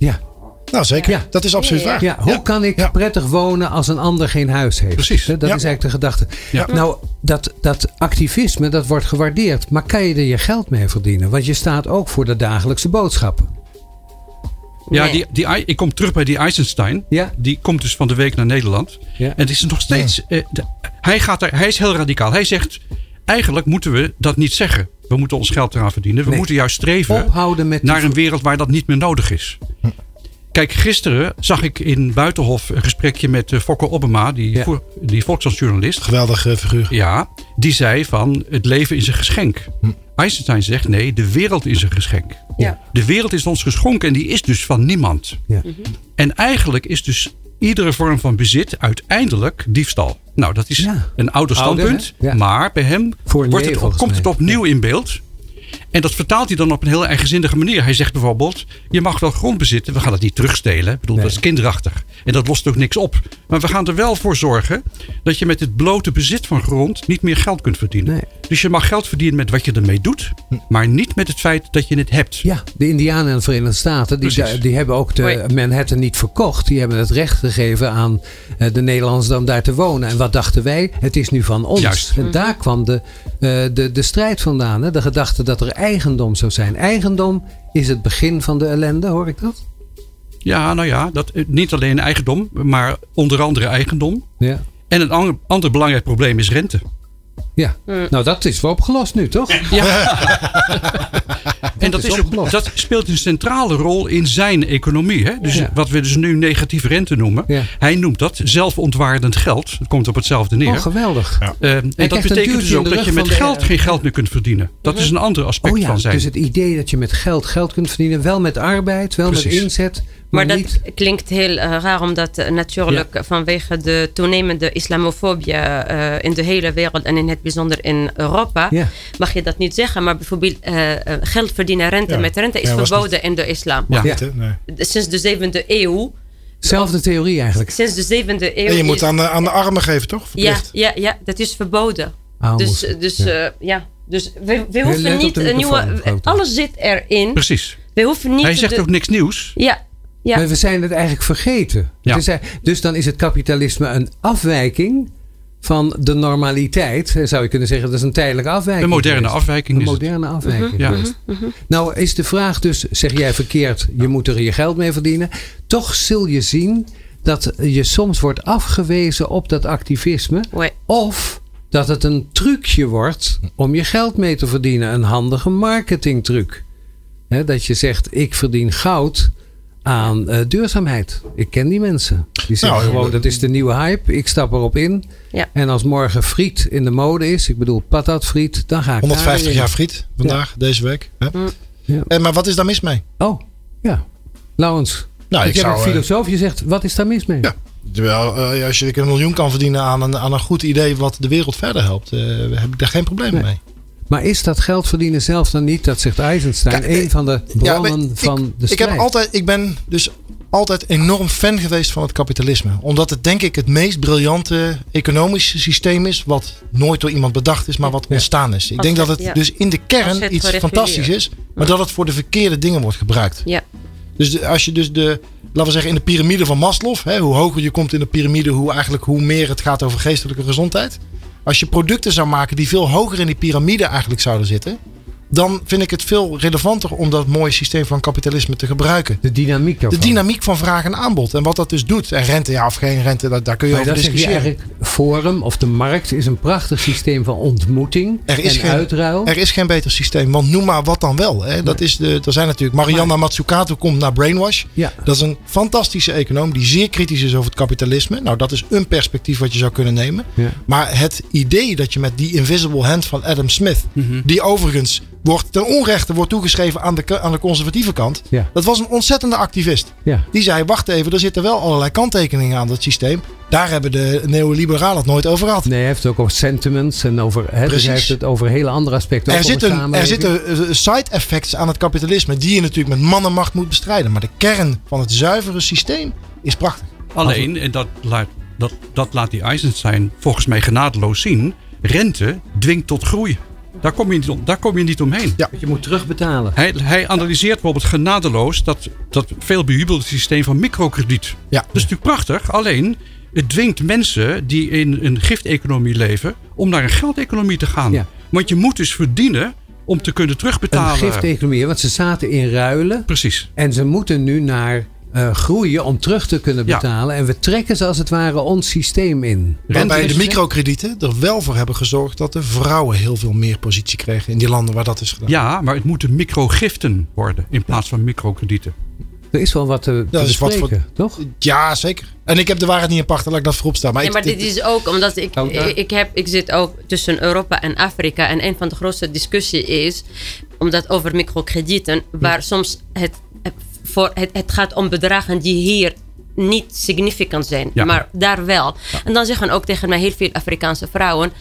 Ja. Nou, zeker. Ja. Dat is absoluut ja. waar. Ja, hoe kan ik Ja. prettig wonen als een ander geen huis heeft? Precies. Hè, Dat Ja. is eigenlijk de gedachte. Ja. Nou, dat, dat activisme, dat wordt gewaardeerd. Maar kan je er je geld mee verdienen? Want je staat ook voor de dagelijkse boodschappen. Ja, Nee. die, die, ik kom terug bij die Eisenstein. Ja. Die komt dus van de week naar Nederland. Ja. En het is nog steeds. eh, de- hij, gaat er, hij is heel radicaal. Hij zegt. Eigenlijk moeten we dat niet zeggen. We moeten ons geld eraan verdienen. We Nee. moeten juist streven Ophouden met naar een wereld waar dat niet meer nodig is. Kijk, gisteren zag ik in Buitenhof een gesprekje met uh, Fokke Obama, die, Ja. voor, die. Geweldige figuur. Ja, die zei van het leven is een geschenk. Eisenstein zegt nee, de wereld is een geschenk. Ja. De wereld is ons geschonken en die is dus van niemand. Ja. En eigenlijk is dus iedere vorm van bezit uiteindelijk diefstal. Nou, dat is Ja. een ouder standpunt. Maar bij hem Fournier, wordt het, komt het opnieuw in beeld. En dat vertaalt hij dan op een heel eigenzinnige manier. Hij zegt bijvoorbeeld: Je mag wel grond bezitten, we gaan het niet terugstelen. Ik bedoel, Nee. dat is kinderachtig. En dat lost ook niks op. Maar we gaan er wel voor zorgen dat je met het blote bezit van grond niet meer geld kunt verdienen. Nee. Dus je mag geld verdienen met wat je ermee doet, maar niet met het feit dat je het hebt. Ja, de Indianen in de Verenigde Staten, die, die hebben ook de. Manhattan niet verkocht. Die hebben het recht gegeven aan eh, de Nederlanders om daar te wonen. En wat dachten wij? Het is nu van ons. Juist. En daar kwam de, eh, de, de strijd vandaan. Hè? De gedachte dat er eigendom zou zijn. Eigendom is het begin van de ellende, hoor ik dat? Ja, nou ja, dat, eh, niet alleen eigendom, maar onder andere eigendom. Ja. En een ander, ander belangrijk probleem is rente. Ja, nou dat is wel opgelost nu, toch? En dat, is dat speelt een centrale rol in zijn economie. Hè? Dus Ja. wat we dus nu negatieve rente noemen. Ja. Hij noemt dat zelfontwaardend geld. Dat komt op hetzelfde neer. Oh, geweldig. Ja. Eh, en dat betekent dus ook dat je met de- geld geen geld meer kunt verdienen. Dat is een ander aspect Oh ja, van zijn. dus het idee dat je met geld geld kunt verdienen. Wel met arbeid, wel met inzet. Maar, Maar dat klinkt heel eh, raar, omdat eh, natuurlijk vanwege de toenemende islamofobie eh, in de hele wereld en in het bijzonder in Europa, Ja. mag je dat niet zeggen. Maar bijvoorbeeld geld verdienen rente Ja. met rente is verboden in de islam. Ja. Niet? Nee. Sinds de zevende eeuw. Zelfde theorie eigenlijk. Sinds de zevende eeuw. En je moet aan de, aan de armen geven, toch? ja, Verplicht. ja, ja, dat is verboden. Aalmoes. Dus, dus Ja. Dus we, we hoeven niet een nieuwe. Alles zit erin. Precies. We hoeven niet. Hij zegt de- ook niks nieuws. Ja, ja. Maar we zijn het eigenlijk vergeten. Ja. Dus dan is het kapitalisme een afwijking van de normaliteit. Eh, Zou je kunnen zeggen, dat is een tijdelijke afwijking. Een moderne geweest. afwijking Een is het. moderne afwijking. Ja. geweest. Nou is de vraag dus, zeg jij verkeerd, je moet er je geld mee verdienen. Toch zul je zien dat je soms wordt afgewezen op dat activisme. Of dat het een trucje wordt om je geld mee te verdienen. Een handige marketingtruc. Hè, dat je zegt, ik verdien goud aan eh, duurzaamheid. Ik ken die mensen. Die zeggen Nou, gewoon, eh, dat is de nieuwe hype. Ik stap erop in. Ja. En als morgen friet in de mode is, ik bedoel patatfriet, dan ga ik 150 daarin. jaar friet vandaag, deze week. Hè? Ja. En, maar wat is daar mis mee? Oh, ja. Laurens, Nou, ik zou, bent eh, filosoof. Je zegt, wat is daar mis mee? Ja. Terwijl, eh, als je een miljoen kan verdienen aan een, aan een goed idee wat de wereld verder helpt, eh, heb ik daar geen probleem Nee. mee. Maar is dat geld verdienen zelf dan niet, dat zegt Eisenstein, Ja, een van de bronnen ik- van de ik, strijd? heb altijd, ik ben dus altijd enorm fan geweest van het kapitalisme. Omdat het denk ik het meest briljante economische systeem is. Wat nooit door iemand bedacht is, maar wat Ja. ontstaan is. Ik denk dat het- dus in de kern iets fantastisch is. Maar dat het voor de verkeerde dingen wordt gebruikt. Ja. Dus de- als je dus de, laten we zeggen, in de piramide van Maslow, hè, hoe hoger je komt in de piramide, hoe eigenlijk hoe meer het gaat over geestelijke gezondheid. Als je producten zou maken die veel hoger in die piramide eigenlijk zouden zitten, dan vind ik het veel relevanter om dat mooie systeem van kapitalisme te gebruiken. De dynamiek De dynamiek van vraag en aanbod en wat dat dus doet. En rente, ja of geen rente, daar, daar kun je Maar over discussiëren. Forum of de markt is een prachtig systeem van ontmoeting Er is en geen- uitruil. Er is geen beter systeem, want noem maar wat dan wel. Hè. Dat is de, er zijn natuurlijk, Mariana Mazzucato komt naar Brainwash. Ja. Dat is een fantastische econoom die zeer kritisch is over het kapitalisme. Nou, dat is een perspectief wat je zou kunnen nemen. Ja. Maar het idee dat je met die invisible hand van Adam Smith, Mhm. die overigens wordt ten onrechte wordt toegeschreven aan de, aan de conservatieve kant, Ja. dat was een ontzettende activist. Ja. Die zei: Wacht even, er zitten wel allerlei kanttekeningen aan dat systeem. Daar hebben de neoliberalen het nooit over gehad. Nee, hij heeft het ook over sentiments en over, hè, dus hij heeft het over hele andere aspecten. Er zitten, er zitten eh, side effects aan het kapitalisme die je natuurlijk met mannenmacht moet bestrijden. Maar de kern van het zuivere systeem is prachtig. Alleen, en dat laat, dat, dat laat die Eisenstein volgens mij genadeloos zien. Rente dwingt tot groei. Daar kom je niet, om, daar kom je niet omheen. Ja. Je moet terugbetalen. Hij, hij analyseert bijvoorbeeld genadeloos dat, dat veel bejubelde systeem van microkrediet. Ja. Dat is natuurlijk prachtig, alleen het dwingt mensen die in een gifteconomie leven om naar een geldeconomie te gaan. Ja. Want je moet dus verdienen om te kunnen Een terugbetalen. gifteconomie, want ze zaten in ruilen. Precies. En ze moeten nu naar eh, groeien om terug te kunnen Ja. betalen. En we trekken ze als het ware ons systeem in. Waarbij de microkredieten er wel voor hebben gezorgd dat de vrouwen heel veel meer positie kregen in die landen waar dat is gedaan. Ja, maar het moeten microgiften worden in plaats van microkredieten. Er is wel wat te, wat bespreken, toch? Ja, zeker. En ik heb de waarheid niet in pacht, laat ik dat voorop staan. Maar, Ja, ik- maar dit is ook omdat ik, ik, heb, ik zit ook tussen Europa en Afrika. En een van de grootste discussies is, omdat over microkredieten, waar soms het, voor, het, het gaat om bedragen die hier niet significant zijn, Ja. maar daar wel. En dan zeggen ook tegen mij heel veel Afrikaanse vrouwen.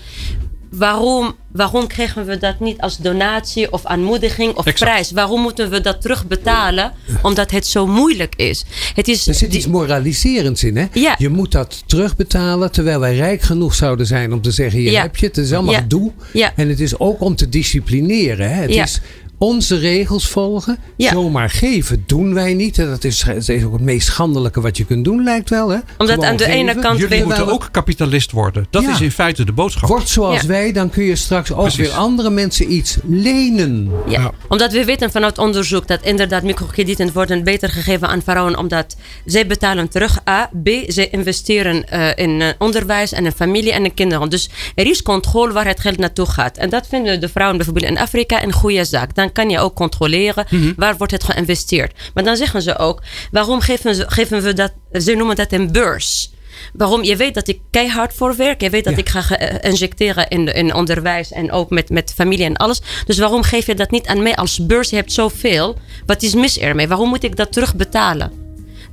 Waarom, waarom krijgen we dat niet als donatie of aanmoediging of Exact. prijs? Waarom moeten we dat terugbetalen? Omdat het zo moeilijk is. Het is Er zit die- iets moraliserends in, hè? Ja. Je moet dat terugbetalen terwijl wij rijk genoeg zouden zijn om te zeggen: hier Ja. heb je het. Het is allemaal Ja. Ja. En het is ook om te disciplineren. Hè? Het Ja. is onze regels volgen. Ja. Zomaar geven doen wij niet. Dat is, dat is ook het meest schandelijke wat je kunt doen, lijkt wel. Hè? Omdat Gewoon aan de ene kant Jullie moeten ook kapitalist worden. Dat Ja. is in feite de boodschap. Word zoals Ja. wij, dan kun je straks ook Precies. weer andere mensen iets lenen. Ja. Ja. omdat we weten vanuit onderzoek dat inderdaad microkredieten worden beter gegeven aan vrouwen omdat zij betalen terug A, B, zij investeren eh, in eh, onderwijs en in familie en in kinderen. Dus er is controle waar het geld naartoe gaat. En dat vinden de vrouwen bijvoorbeeld in Afrika een goede zaak. Dan kan je ook controleren waar wordt het geïnvesteerd. Maar dan zeggen ze ook, waarom geven, ze, geven we dat, ze noemen dat een beurs. Waarom? Je weet dat ik keihard voor werk. Je weet dat Ja. ik ga eh, injecteren in, in onderwijs en ook met, met familie en alles. Dus waarom geef je dat niet aan mij als beurs? Je hebt zoveel. Wat is mis ermee? Waarom moet ik dat terugbetalen?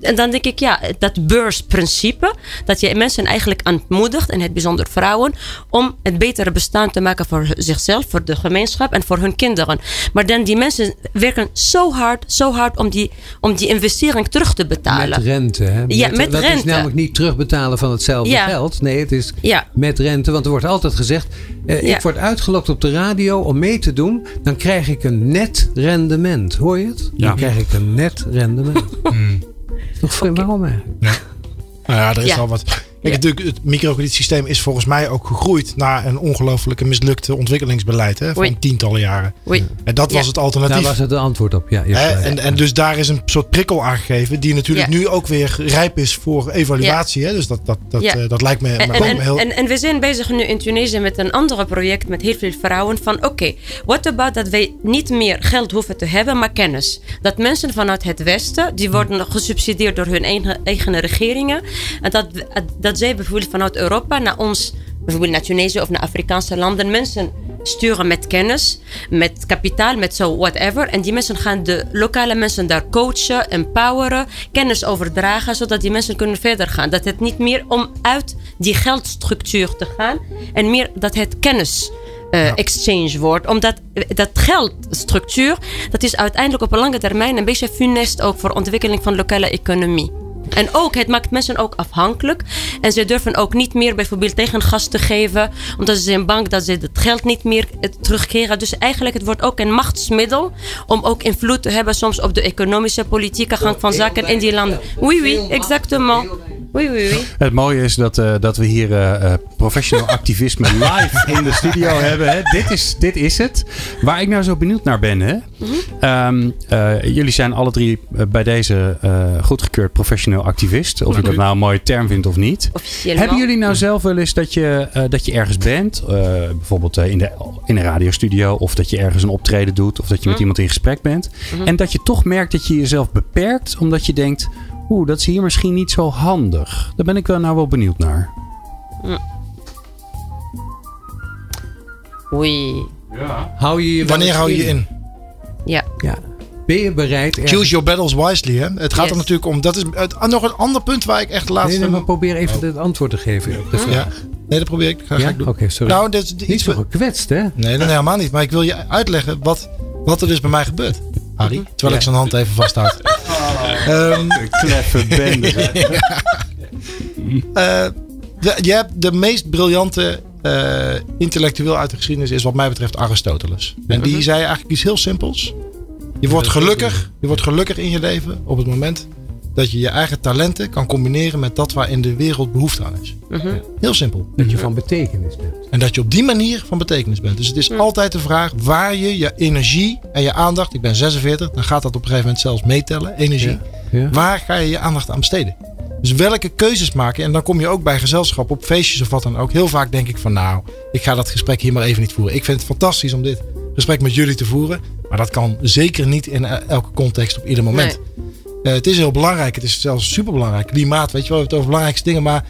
En dan denk ik, ja, dat beursprincipe. Dat je mensen eigenlijk aanmoedigt, en het bijzonder vrouwen, om het betere bestaan te maken voor zichzelf, voor de gemeenschap en voor hun kinderen. Maar dan die mensen werken zo hard, zo hard om die, om die investering terug te betalen. Met rente. Hè? Ja, met dat is namelijk niet terugbetalen van hetzelfde Ja. geld. Nee, het is Ja. met rente. Want er wordt altijd gezegd: eh, Ja. ik word uitgelokt op de radio om mee te doen. Dan krijg ik een net rendement. Hoor je het? Ja. Dan krijg ik een net rendement. Hmm. Toch vreemd, waarom eigenlijk? Nou ja, er is Ja. al wat. Kijk, Ja. natuurlijk, het microkredietsysteem is volgens mij ook gegroeid naar een ongelofelijke mislukte ontwikkelingsbeleid hè, van Oei. tientallen jaren. Oei. En dat was het alternatief. Daar was het de antwoord op. Ja, Hè, en, en dus daar is een soort prikkel aangegeven, die natuurlijk Ja. nu ook weer rijp is voor evaluatie. Hè? Dus dat, dat, dat, Ja. eh, dat lijkt me, En, heel. en, en we zijn bezig nu in Tunesië met een ander project met heel veel vrouwen. Van oké, what about dat wij niet meer geld hoeven te hebben, maar kennis. Dat mensen vanuit het Westen, die worden gesubsidieerd door hun eigen, eigen regeringen. En dat, dat zij bijvoorbeeld vanuit Europa naar ons, bijvoorbeeld naar Tunesië of naar Afrikaanse landen, mensen sturen met kennis, met kapitaal, met zo whatever. En die mensen gaan de lokale mensen daar coachen, empoweren, kennis overdragen, zodat die mensen kunnen verder gaan. Dat het niet meer om uit die geldstructuur te gaan en meer dat het kennis. eh, exchange wordt. Omdat eh, dat geldstructuur, dat is uiteindelijk op een lange termijn een beetje funest ook voor ontwikkeling van lokale economie. En ook, het maakt mensen ook afhankelijk. En ze durven ook niet meer bijvoorbeeld tegengas te geven. Omdat ze zijn bang dat ze het geld niet meer eh, terugkeren. Dus eigenlijk, het wordt ook een machtsmiddel. Om ook invloed te hebben soms op de economische politieke gang van zaken in die landen. Oui, oui, exactement. Oui, oui, oui. Het mooie is dat, eh, dat we hier eh, eh, professional activisme live in de studio hebben. Hè. Dit, is, dit is het. Waar ik nou zo benieuwd naar ben. Hè. Ehm, eh, jullie zijn alle drie bij deze eh, goedgekeurd professioneel activist. Of je dat nou een mooie term vindt of niet. Officieel. Hebben jullie nou zelf wel eens dat je, eh, dat je ergens bent? eh, bijvoorbeeld eh, in, de, in een radiostudio. Of dat je ergens een optreden doet. Of dat je met iemand in gesprek bent. En dat je toch merkt dat je jezelf beperkt. Omdat je denkt... Oeh, dat is hier misschien niet zo handig. Daar ben ik wel nou wel benieuwd naar. Oei. Hou je je wel Wanneer hou je je in? Ja. Ja. Ben je bereid? ergens- Choose your battles wisely. Hè? Het gaat Yes. er natuurlijk om. Dat is het, ah, nog een ander punt waar ik echt laatst. Nee, nee, maar probeer even het antwoord te geven op de vraag. ja. Nee, dat probeer ik. Ga, ga Ja? ik doen. Oké, sorry. Nou, dat is Niet iets. zo gekwetst, hè? Nee, nee, nee, helemaal niet. Maar ik wil je uitleggen wat, wat er dus bij mij gebeurt. Harry, terwijl ik zijn hand even vasthoud. Ehm, Kleffe bende. eh, de- je hebt de meest briljante eh, intellectueel uit de geschiedenis is wat mij betreft Aristoteles. En die zei eigenlijk iets heel simpels. Je wordt gelukkig, je wordt gelukkig in je leven op het moment dat je je eigen talenten kan combineren met dat waar in de wereld behoefte aan is. Heel simpel. Dat je van betekenis bent. En dat je op die manier van betekenis bent. Dus het is altijd de vraag waar je je energie en je aandacht. Ik ben 46, dan gaat dat op een gegeven moment zelfs meetellen, energie. Ja. Waar ga je je aandacht aan besteden? Dus welke keuzes maken? En dan kom je ook bij gezelschap, op feestjes of wat dan ook. Heel vaak denk ik van nou, ik ga dat gesprek hier maar even niet voeren. Ik vind het fantastisch om dit gesprek met jullie te voeren. Maar dat kan zeker niet in e- elke context op ieder moment. Eh, het is heel belangrijk. Het is zelfs superbelangrijk. Klimaat, weet je wel, we hebben het over belangrijkste dingen. Maar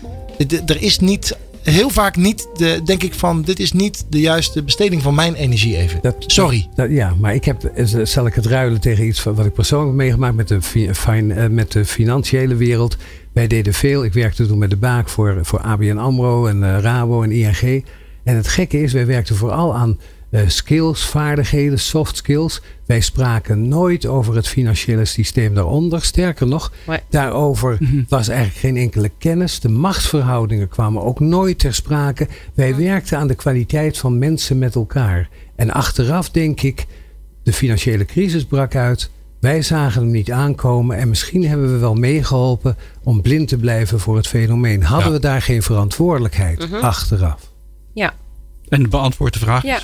er is niet, heel vaak niet, de, denk ik van, dit is niet de juiste besteding van mijn energie even. Dat- Sorry. Dat, ja, maar ik heb, eh, zal ik het ruilen tegen iets van wat ik persoonlijk heb meegemaakt met de, fi- fin- eh, met de financiële wereld. Wij deden veel. Ik werkte toen met de Baak voor, voor ABN AMRO en Rabo en ING. En het gekke is, wij werkten vooral aan skills, vaardigheden, soft skills. Wij spraken nooit over het financiële systeem daaronder. Sterker nog, Nee. daarover was eigenlijk geen enkele kennis. De machtsverhoudingen kwamen ook nooit ter sprake. Wij werkten aan de kwaliteit van mensen met elkaar. En achteraf denk ik, de financiële crisis brak uit. Wij zagen hem niet aankomen en misschien hebben we wel meegeholpen om blind te blijven voor het fenomeen. Hadden Ja. we daar geen verantwoordelijkheid achteraf? Ja. En beantwoord de vraag. Ja.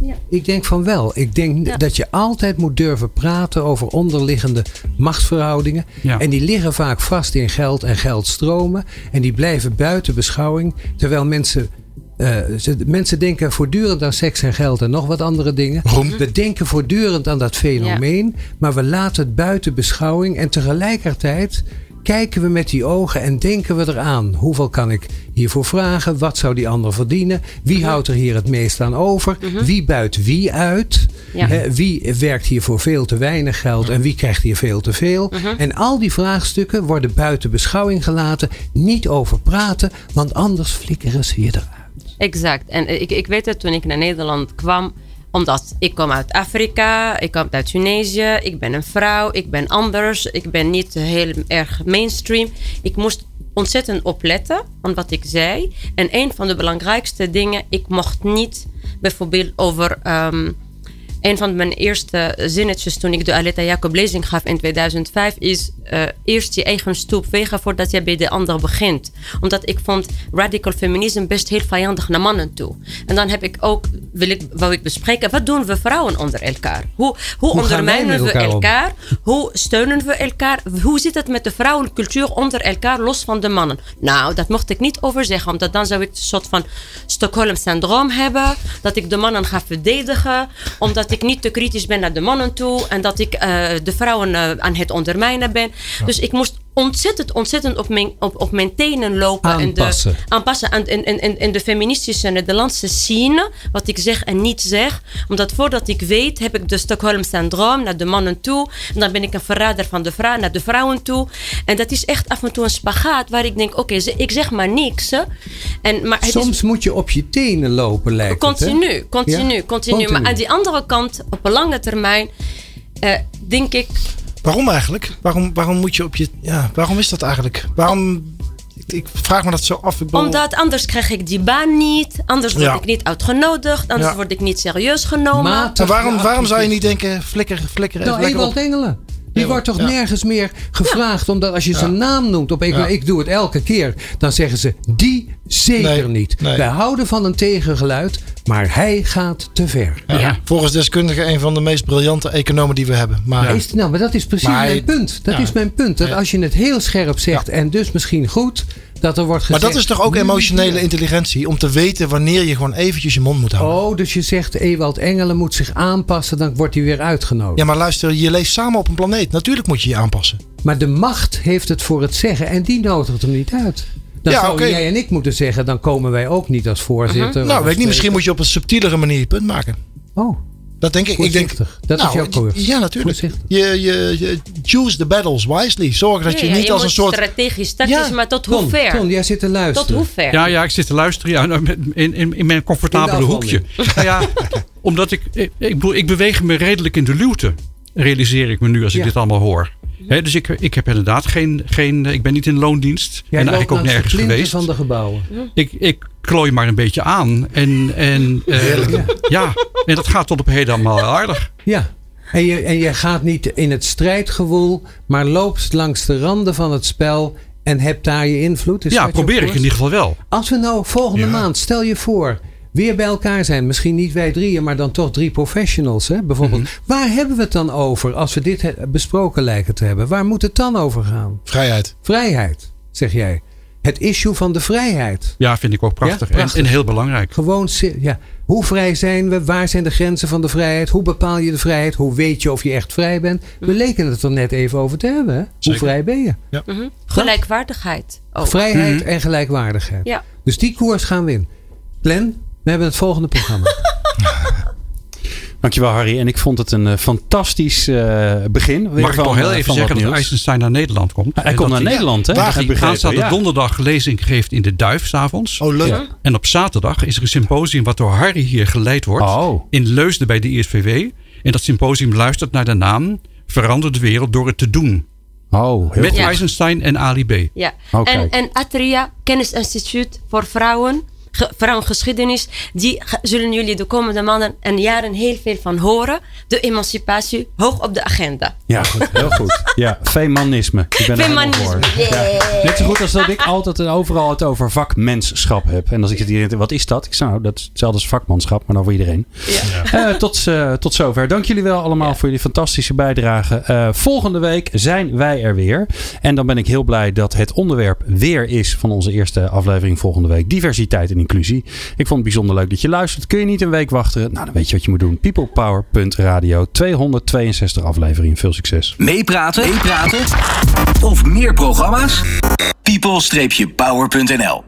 Eens. Ik denk van wel. Ik denk Ja. dat je altijd moet durven praten over onderliggende machtsverhoudingen. Ja. En die liggen vaak vast in geld en geldstromen. En die blijven buiten beschouwing. Terwijl mensen. eh, ze- mensen denken voortdurend aan seks en geld en nog wat andere dingen. Roem. We denken voortdurend aan dat fenomeen, maar we laten het buiten beschouwing. En tegelijkertijd kijken we met die ogen en denken we eraan. Hoeveel kan ik hiervoor vragen? Wat zou die ander verdienen? Wie houdt er hier het meest aan over? Wie buit wie uit? Ja. Hè, wie werkt hier voor veel te weinig geld en wie krijgt hier veel te veel? En al die vraagstukken worden buiten beschouwing gelaten. Niet over praten, want anders flikkeren ze je eruit. Exact. En ik, ik weet het toen ik naar Nederland kwam. Omdat ik kom uit Afrika, ik kom uit Tunesië, ik ben een vrouw, ik ben anders, ik ben niet heel erg mainstream. Ik moest ontzettend opletten aan wat ik zei. En een van de belangrijkste dingen, ik mocht niet bijvoorbeeld over. ehm, een van mijn eerste zinnetjes toen ik de Aletta Jacob lezing gaf in 2005 is eh, eerst je eigen stoep vegen voordat je bij de ander begint. Omdat ik vond radical feminisme best heel vijandig naar mannen toe. En dan heb ik ook, wil ik, wou ik bespreken, wat doen we vrouwen onder elkaar? Hoe, hoe, ondermijnen we elkaar om? elkaar? Hoe steunen we elkaar? Hoe zit het met de vrouwencultuur onder elkaar, los van de mannen? Nou, dat mocht ik niet over zeggen, omdat dan zou ik een soort van Stockholm-syndroom hebben. Dat ik de mannen ga verdedigen, omdat ik niet te kritisch ben naar de mannen toe en dat ik eh, de vrouwen eh, aan het ondermijnen ben. Dus ik moest ontzettend, ontzettend op mijn, op, op mijn tenen lopen. Aanpassen. En de, aanpassen aan in, in, in de feministische Nederlandse scene, wat ik zeg en niet zeg. Omdat voordat ik weet, heb ik de Stockholm-syndroom naar de mannen toe. En dan ben ik een verrader van de vrouw naar de vrouwen toe. En dat is echt af en toe een spagaat waar ik denk, oké, ik zeg maar niks. hè. En, maar is Soms moet je op je tenen lopen, lijkt het. Continu, continu, Ja? continu. Maar Continu. aan die andere kant, op een lange termijn, eh, denk ik, Waarom eigenlijk? Waarom, waarom moet je op je. Ja, waarom is dat eigenlijk? Waarom. Ik, ik vraag me dat zo af. Bedoel- omdat anders krijg ik die baan niet, anders word Ja. ik niet uitgenodigd, anders Ja. word ik niet serieus genomen. Maar waarom, waarom zou je niet denken, flikker, flikker Nou. Ewald Engelen. Die Ewald, wordt toch ja. nergens meer gevraagd. Omdat als je zijn naam noemt op ik, Ja. ik doe het elke keer. Dan zeggen ze die zeker Nee, niet. nee. Wij houden van een tegengeluid. Maar hij gaat te ver. Ja. Ja. Volgens deskundigen een van de meest briljante economen die we hebben. Maar Is, nou, maar dat is precies Maar hij- mijn punt. Dat ja. is mijn punt. Dat Ja. als je het heel scherp zegt en dus misschien goed, dat er wordt Maar gezegd. dat is toch ook emotionele intelligentie? Om te weten wanneer je gewoon eventjes je mond moet houden. Oh, dus je zegt Ewald Engelen moet zich aanpassen, dan wordt hij weer uitgenodigd. Ja, maar luister, je leeft samen op een planeet. Natuurlijk moet je je aanpassen. Maar de macht heeft het voor het zeggen en die nodigt hem niet uit. Dan Ja, zou oké. jij en ik moeten zeggen, dan komen wij ook niet als voorzitter. of Nou, weet ik niet. Misschien moet je op een subtielere manier je punt maken. Oh, Dat denk ik. ik denk. Dat is nou, jouw koers. Ja, natuurlijk. Je, je, je choose the battles wisely. Zorg dat je Ja, ja, niet als een soort... strategisch, tactisch, Ja, maar tot hoe ver? Ton, jij zit te luisteren. tot hoe ver? Ja, ja, ik zit te luisteren ja, nou, in, in, in mijn comfortabele hoekje. Nou ja, omdat ik, ik, ik, bedoel, ik beweeg me redelijk in de luwte. Realiseer ik me nu als ik Ja. dit allemaal hoor. Hè, dus ik, ik heb inderdaad geen, geen. Ik ben niet in loondienst. Jij en eigenlijk ook langs de nergens plinten geweest. van de gebouwen. Ik, ik klooi maar een beetje aan. En, en, eh, ja, en dat gaat tot op heden allemaal aardig. Ja. En je, en je gaat niet in het strijdgewoel, maar loopt langs de randen van het spel en hebt daar je invloed. Is ja, probeer ik in ieder geval wel. Als we nou volgende Ja. maand, stel je voor, weer bij elkaar zijn. Misschien niet wij drieën, maar dan toch drie professionals. Hè? Bijvoorbeeld, Mhm. waar hebben we het dan over als we dit besproken lijken te hebben? Waar moet het dan over gaan? Vrijheid. Vrijheid, zeg jij. Het issue van de vrijheid. Ja, vind ik ook prachtig. Ja, prachtig. En, en heel belangrijk. Gewoon, ja. Hoe vrij zijn we? Waar zijn de grenzen van de vrijheid? Hoe bepaal je de vrijheid? Hoe weet je of je echt vrij bent? We leken het er net even over te hebben. Hè? Hoe Zeker. vrij ben je? Mhm. Gelijkwaardigheid. ook. Vrijheid Mhm. en gelijkwaardigheid. Ja. Dus die koers gaan we in. Glenn, we hebben het volgende programma. Dankjewel Harry. En ik vond het een eh, fantastisch eh, begin. weer Mag ik van, nog heel eh, even zeggen dat nieuws. Eisenstein naar Nederland komt? Hij komt naar Nederland, hè? Waar begrepen, Aanstaande ja. donderdag lezing geeft in de Duif s'avonds. Oh, leuk. Ja. En op zaterdag is er een symposium wat door Harry hier geleid wordt. Oh. In Leusden bij de ISVW. En dat symposium luistert naar de naam Verander de wereld door het te doen. Oh, heel Met goed. Eisenstein en Ali B. Ja. Oké. En, en Atria, Kennisinstituut voor Vrouwen, Vrouwengeschiedenis, die zullen jullie de komende maanden en jaren heel veel van horen. De emancipatie hoog op de agenda. Ja, goed, heel goed. Ja, feminisme. Ik ben er Feminisme, voor. Ja. Net zo goed als dat ik altijd en overal het over vakmenschap heb. En als ik het hier, wat is dat? Ik zeg, nou, dat is hetzelfde als vakmanschap, maar dan voor iedereen. Ja. Eh, tot, eh, tot zover. Dank jullie wel allemaal voor jullie fantastische bijdrage. Eh, volgende week zijn wij er weer. En dan ben ik heel blij dat het onderwerp weer is van onze eerste aflevering volgende week. Diversiteit en Ik vond het bijzonder leuk dat je luistert. Kun je niet een week wachten? Nou, dan weet je wat je moet doen. Peoplepower.radio. 262 afleveringen. Veel succes. Meepraten? Meepraten? Of meer programma's? people-power.nl